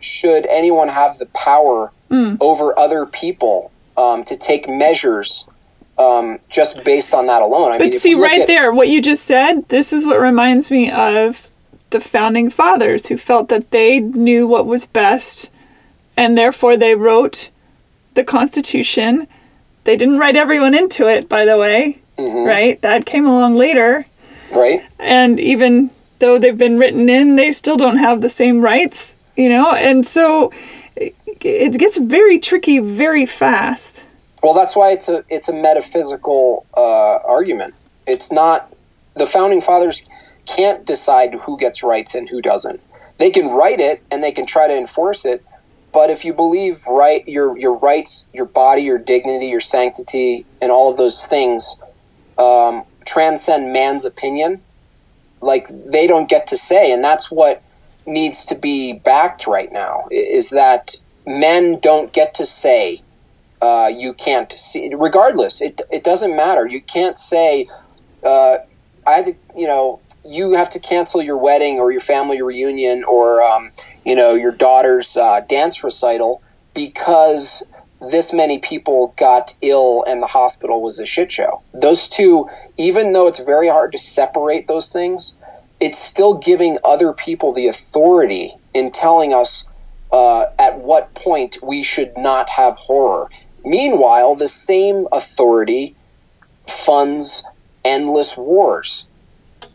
should anyone have the power over other people um, to take measures um, just based on that alone? I but mean, see, right at- there, what you just said. This is what reminds me of the founding fathers who felt that they knew what was best, and therefore they wrote the Constitution. They didn't write everyone into it, by the way. Mhm. Right? That came along later. right? and even though they've been written in they still don't have the same rights you know and so it- gets very tricky very fast Well, that's why it's a it's a metaphysical uh, argument. It's not the founding fathers can't decide who gets rights and who doesn't. They can write it and they can try to enforce it, but if you believe right your your rights, your body, your dignity, your sanctity, and all of those things um, transcend man's opinion, like they don't get to say, and that's what needs to be backed right now. Is that men don't get to say uh, you can't see regardless it, it doesn't matter you can't say uh, i you know you have to cancel your wedding or your family reunion or um, you know your daughter's uh, dance recital because this many people got ill and the hospital was a shit show those two even though it's very hard to separate those things it's still giving other people the authority in telling us uh, at what point we should not have horror. Meanwhile, the same authority funds endless wars.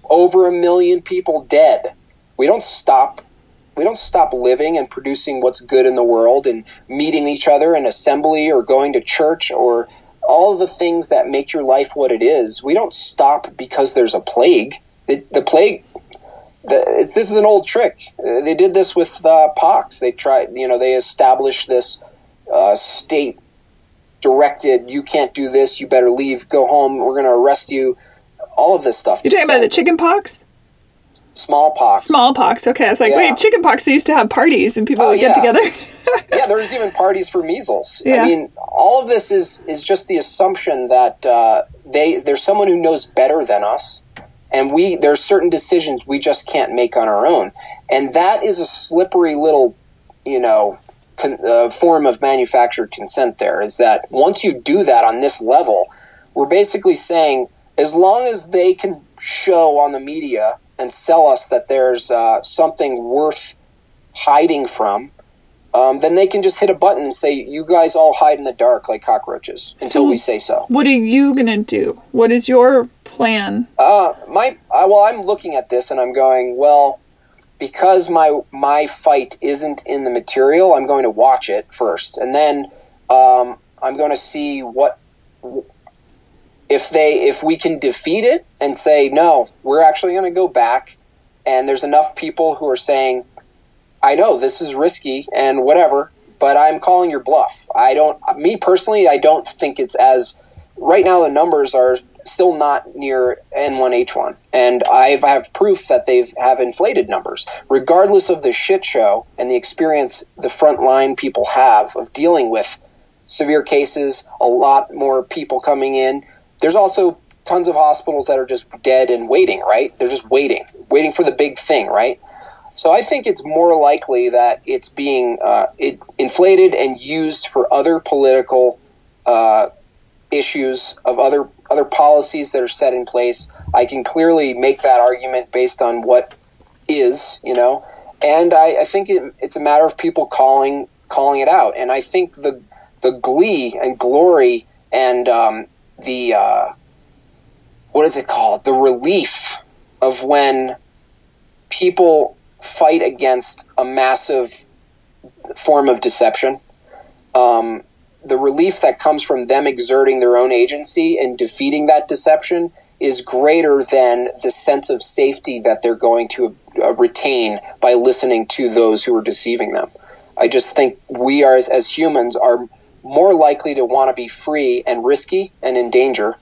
Over a million people dead. We don't stop. We don't stop living and producing what's good in the world and meeting each other in assembly or going to church or all the things that make your life what it is. We don't stop because there's a plague. The plague the, this is an old trick. Uh, They did this with uh, pox. They tried, you know, they established this uh, state directed. You can't do this. You better leave. Go home. We're going to arrest you. All of this stuff. you're talking about the chicken pox smallpox. Smallpox. Okay, I was like, Yeah. wait, chickenpox. They used to have parties and people Oh, would get together. yeah, there's even parties for measles. Yeah. I mean, all of this is is just the assumption that uh, they there's someone who knows better than us, and we there's certain decisions we just can't make on our own, and that is a slippery little, you know, con, uh, form of manufactured consent. There is that once you do that on this level, we're basically saying as long as they can show on the media and sell us that there's uh, something worth hiding from um, then they can just hit a button and say, "You guys all hide in the dark like cockroaches until So- we say so." what are you gonna do? What is your plan? Uh, my well, I'm looking at this and I'm going, well, because my my fight isn't in the material, I'm going to watch it first, and then um, I'm going to see what if they if we can defeat it and say no, we're actually going to go back, and there's enough people who are saying, I know this is risky and whatever, but I'm calling your bluff. I don't, me personally, I don't think it's as right now. The numbers are still not near N1H1, and I have proof that they have inflated numbers, regardless of the shit show and the experience the frontline people have of dealing with severe cases. A lot more people coming in. There's also tons of hospitals that are just dead and waiting. Right? They're just waiting, waiting for the big thing. Right? So I think it's more likely that it's being uh, it, inflated and used for other political uh, issues of other other policies that are set in place. I can clearly make that argument based on what is, you know, and I, I think it, it's a matter of people calling calling it out. And I think the the glee and glory and um, the uh, what is it called? The relief of when people fight against a massive form of deception. Um, the relief that comes from them exerting their own agency and defeating that deception is greater than the sense of safety that they're going to uh, retain by listening to those who are deceiving them. I just think we are, as, as humans, are more likely to want to be free and risky and in danger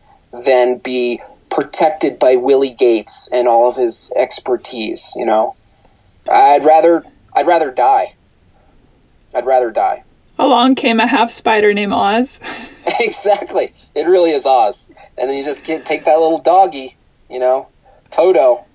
than be protected by Willie Gates and all of his expertise. You know, I'd rather I'd rather die. I'd rather die. Along came a half spider named Oz. exactly. It really is Oz. And then you just get take that little doggy, you know, Toto,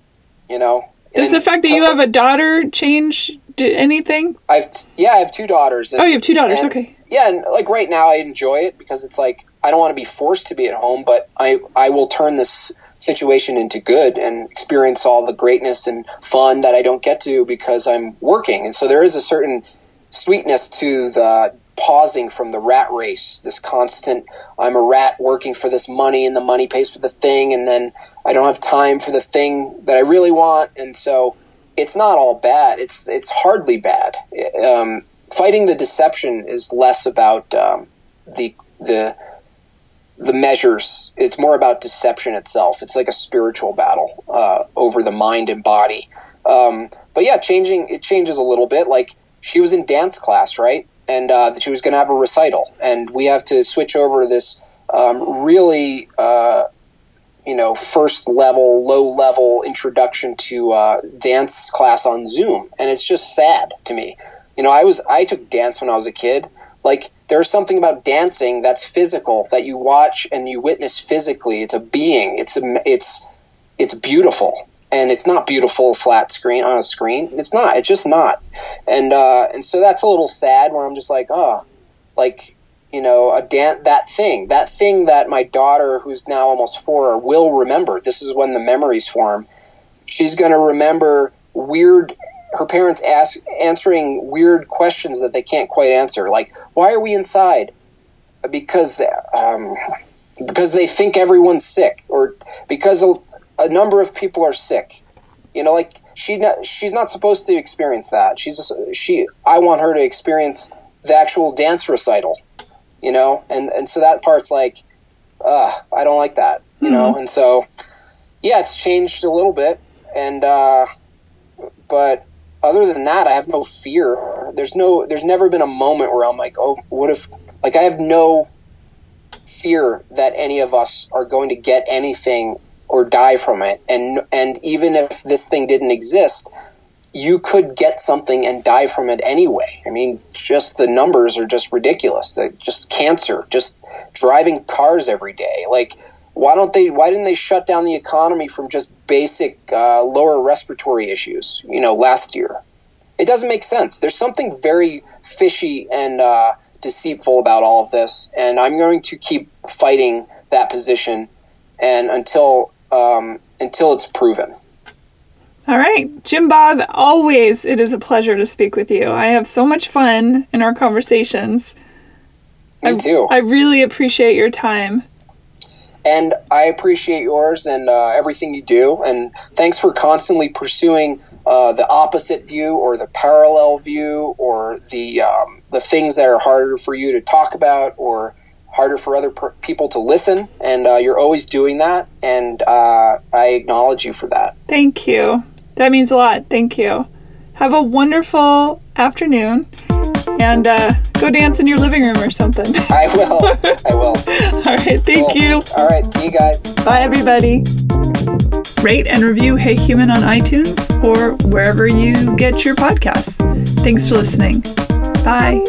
you know. Does the fact that you have a daughter change anything? I've yeah, I have two daughters. And, Oh, you have two daughters. and- Okay. Yeah, and like right now, I enjoy it because it's like I don't want to be forced to be at home, but I I will turn this situation into good and experience all the greatness and fun that I don't get to because I'm working. And so there is a certain sweetness to the pausing from the rat race, this constant I'm a rat working for this money and the money pays for the thing and then I don't have time for the thing that I really want and so it's not all bad. It's it's hardly bad. Um, fighting the deception is less about um, the the the measures. It's more about deception itself. It's like a spiritual battle uh, over the mind and body. Um, but yeah, changing it changes a little bit. Like she was in dance class, right? And uh, she was going to have a recital, and we have to switch over to this um, really. Uh, you know, first level, low level introduction to uh, dance class on Zoom, and it's just sad to me. You know, I was I took dance when I was a kid. Like there's something about dancing that's physical that you watch and you witness physically. It's a being. It's a it's it's beautiful, and it's not beautiful flat screen on a screen. It's not. It's just not. And uh, and so that's a little sad. Where I'm just like, oh, like you know, a dan- that thing, that thing that my daughter, who's now almost four, will remember. This is when the memories form. She's going to remember weird. Her parents ask answering weird questions that they can't quite answer, like "Why are we inside?" Because um, because they think everyone's sick, or because a, number of people are sick. You know, like she not, she's not supposed to experience that. She's just, she. I want her to experience the actual dance recital you know and and so that part's like uh i don't like that you know and so yeah it's changed a little bit and uh but other than that i have no fear there's no there's never been a moment where i'm like oh what if like i have no fear that any of us are going to get anything or die from it. And and even if this thing didn't exist, you could get something and die from it anyway. I mean, just the numbers are just ridiculous. Like just cancer, just driving cars every day. Like, why don't they? Why didn't they shut down the economy from just basic uh, lower respiratory issues? You know, last year, it doesn't make sense. There's something very fishy and uh, deceitful about all of this, and I'm going to keep fighting that position, and until um, until it's proven. All right, Jim Bob, always it is a pleasure to speak with you. I have so much fun in our conversations. Me I, too. I really appreciate your time. And I appreciate yours and uh, everything you do. And thanks for constantly pursuing uh, the opposite view or the parallel view or the um, the things that are harder for you to talk about or harder for other per- people to listen. And uh, you're always doing that. And uh, I acknowledge you for that. Thank you. That means a lot. Thank you. Have a wonderful afternoon and uh, go dance in your living room or something. I will. I will. All right. Thank Cool. you. All right. See you guys. Bye, everybody. Rate and review Hey Human on iTunes or wherever you get your podcasts. Thanks for listening. Bye.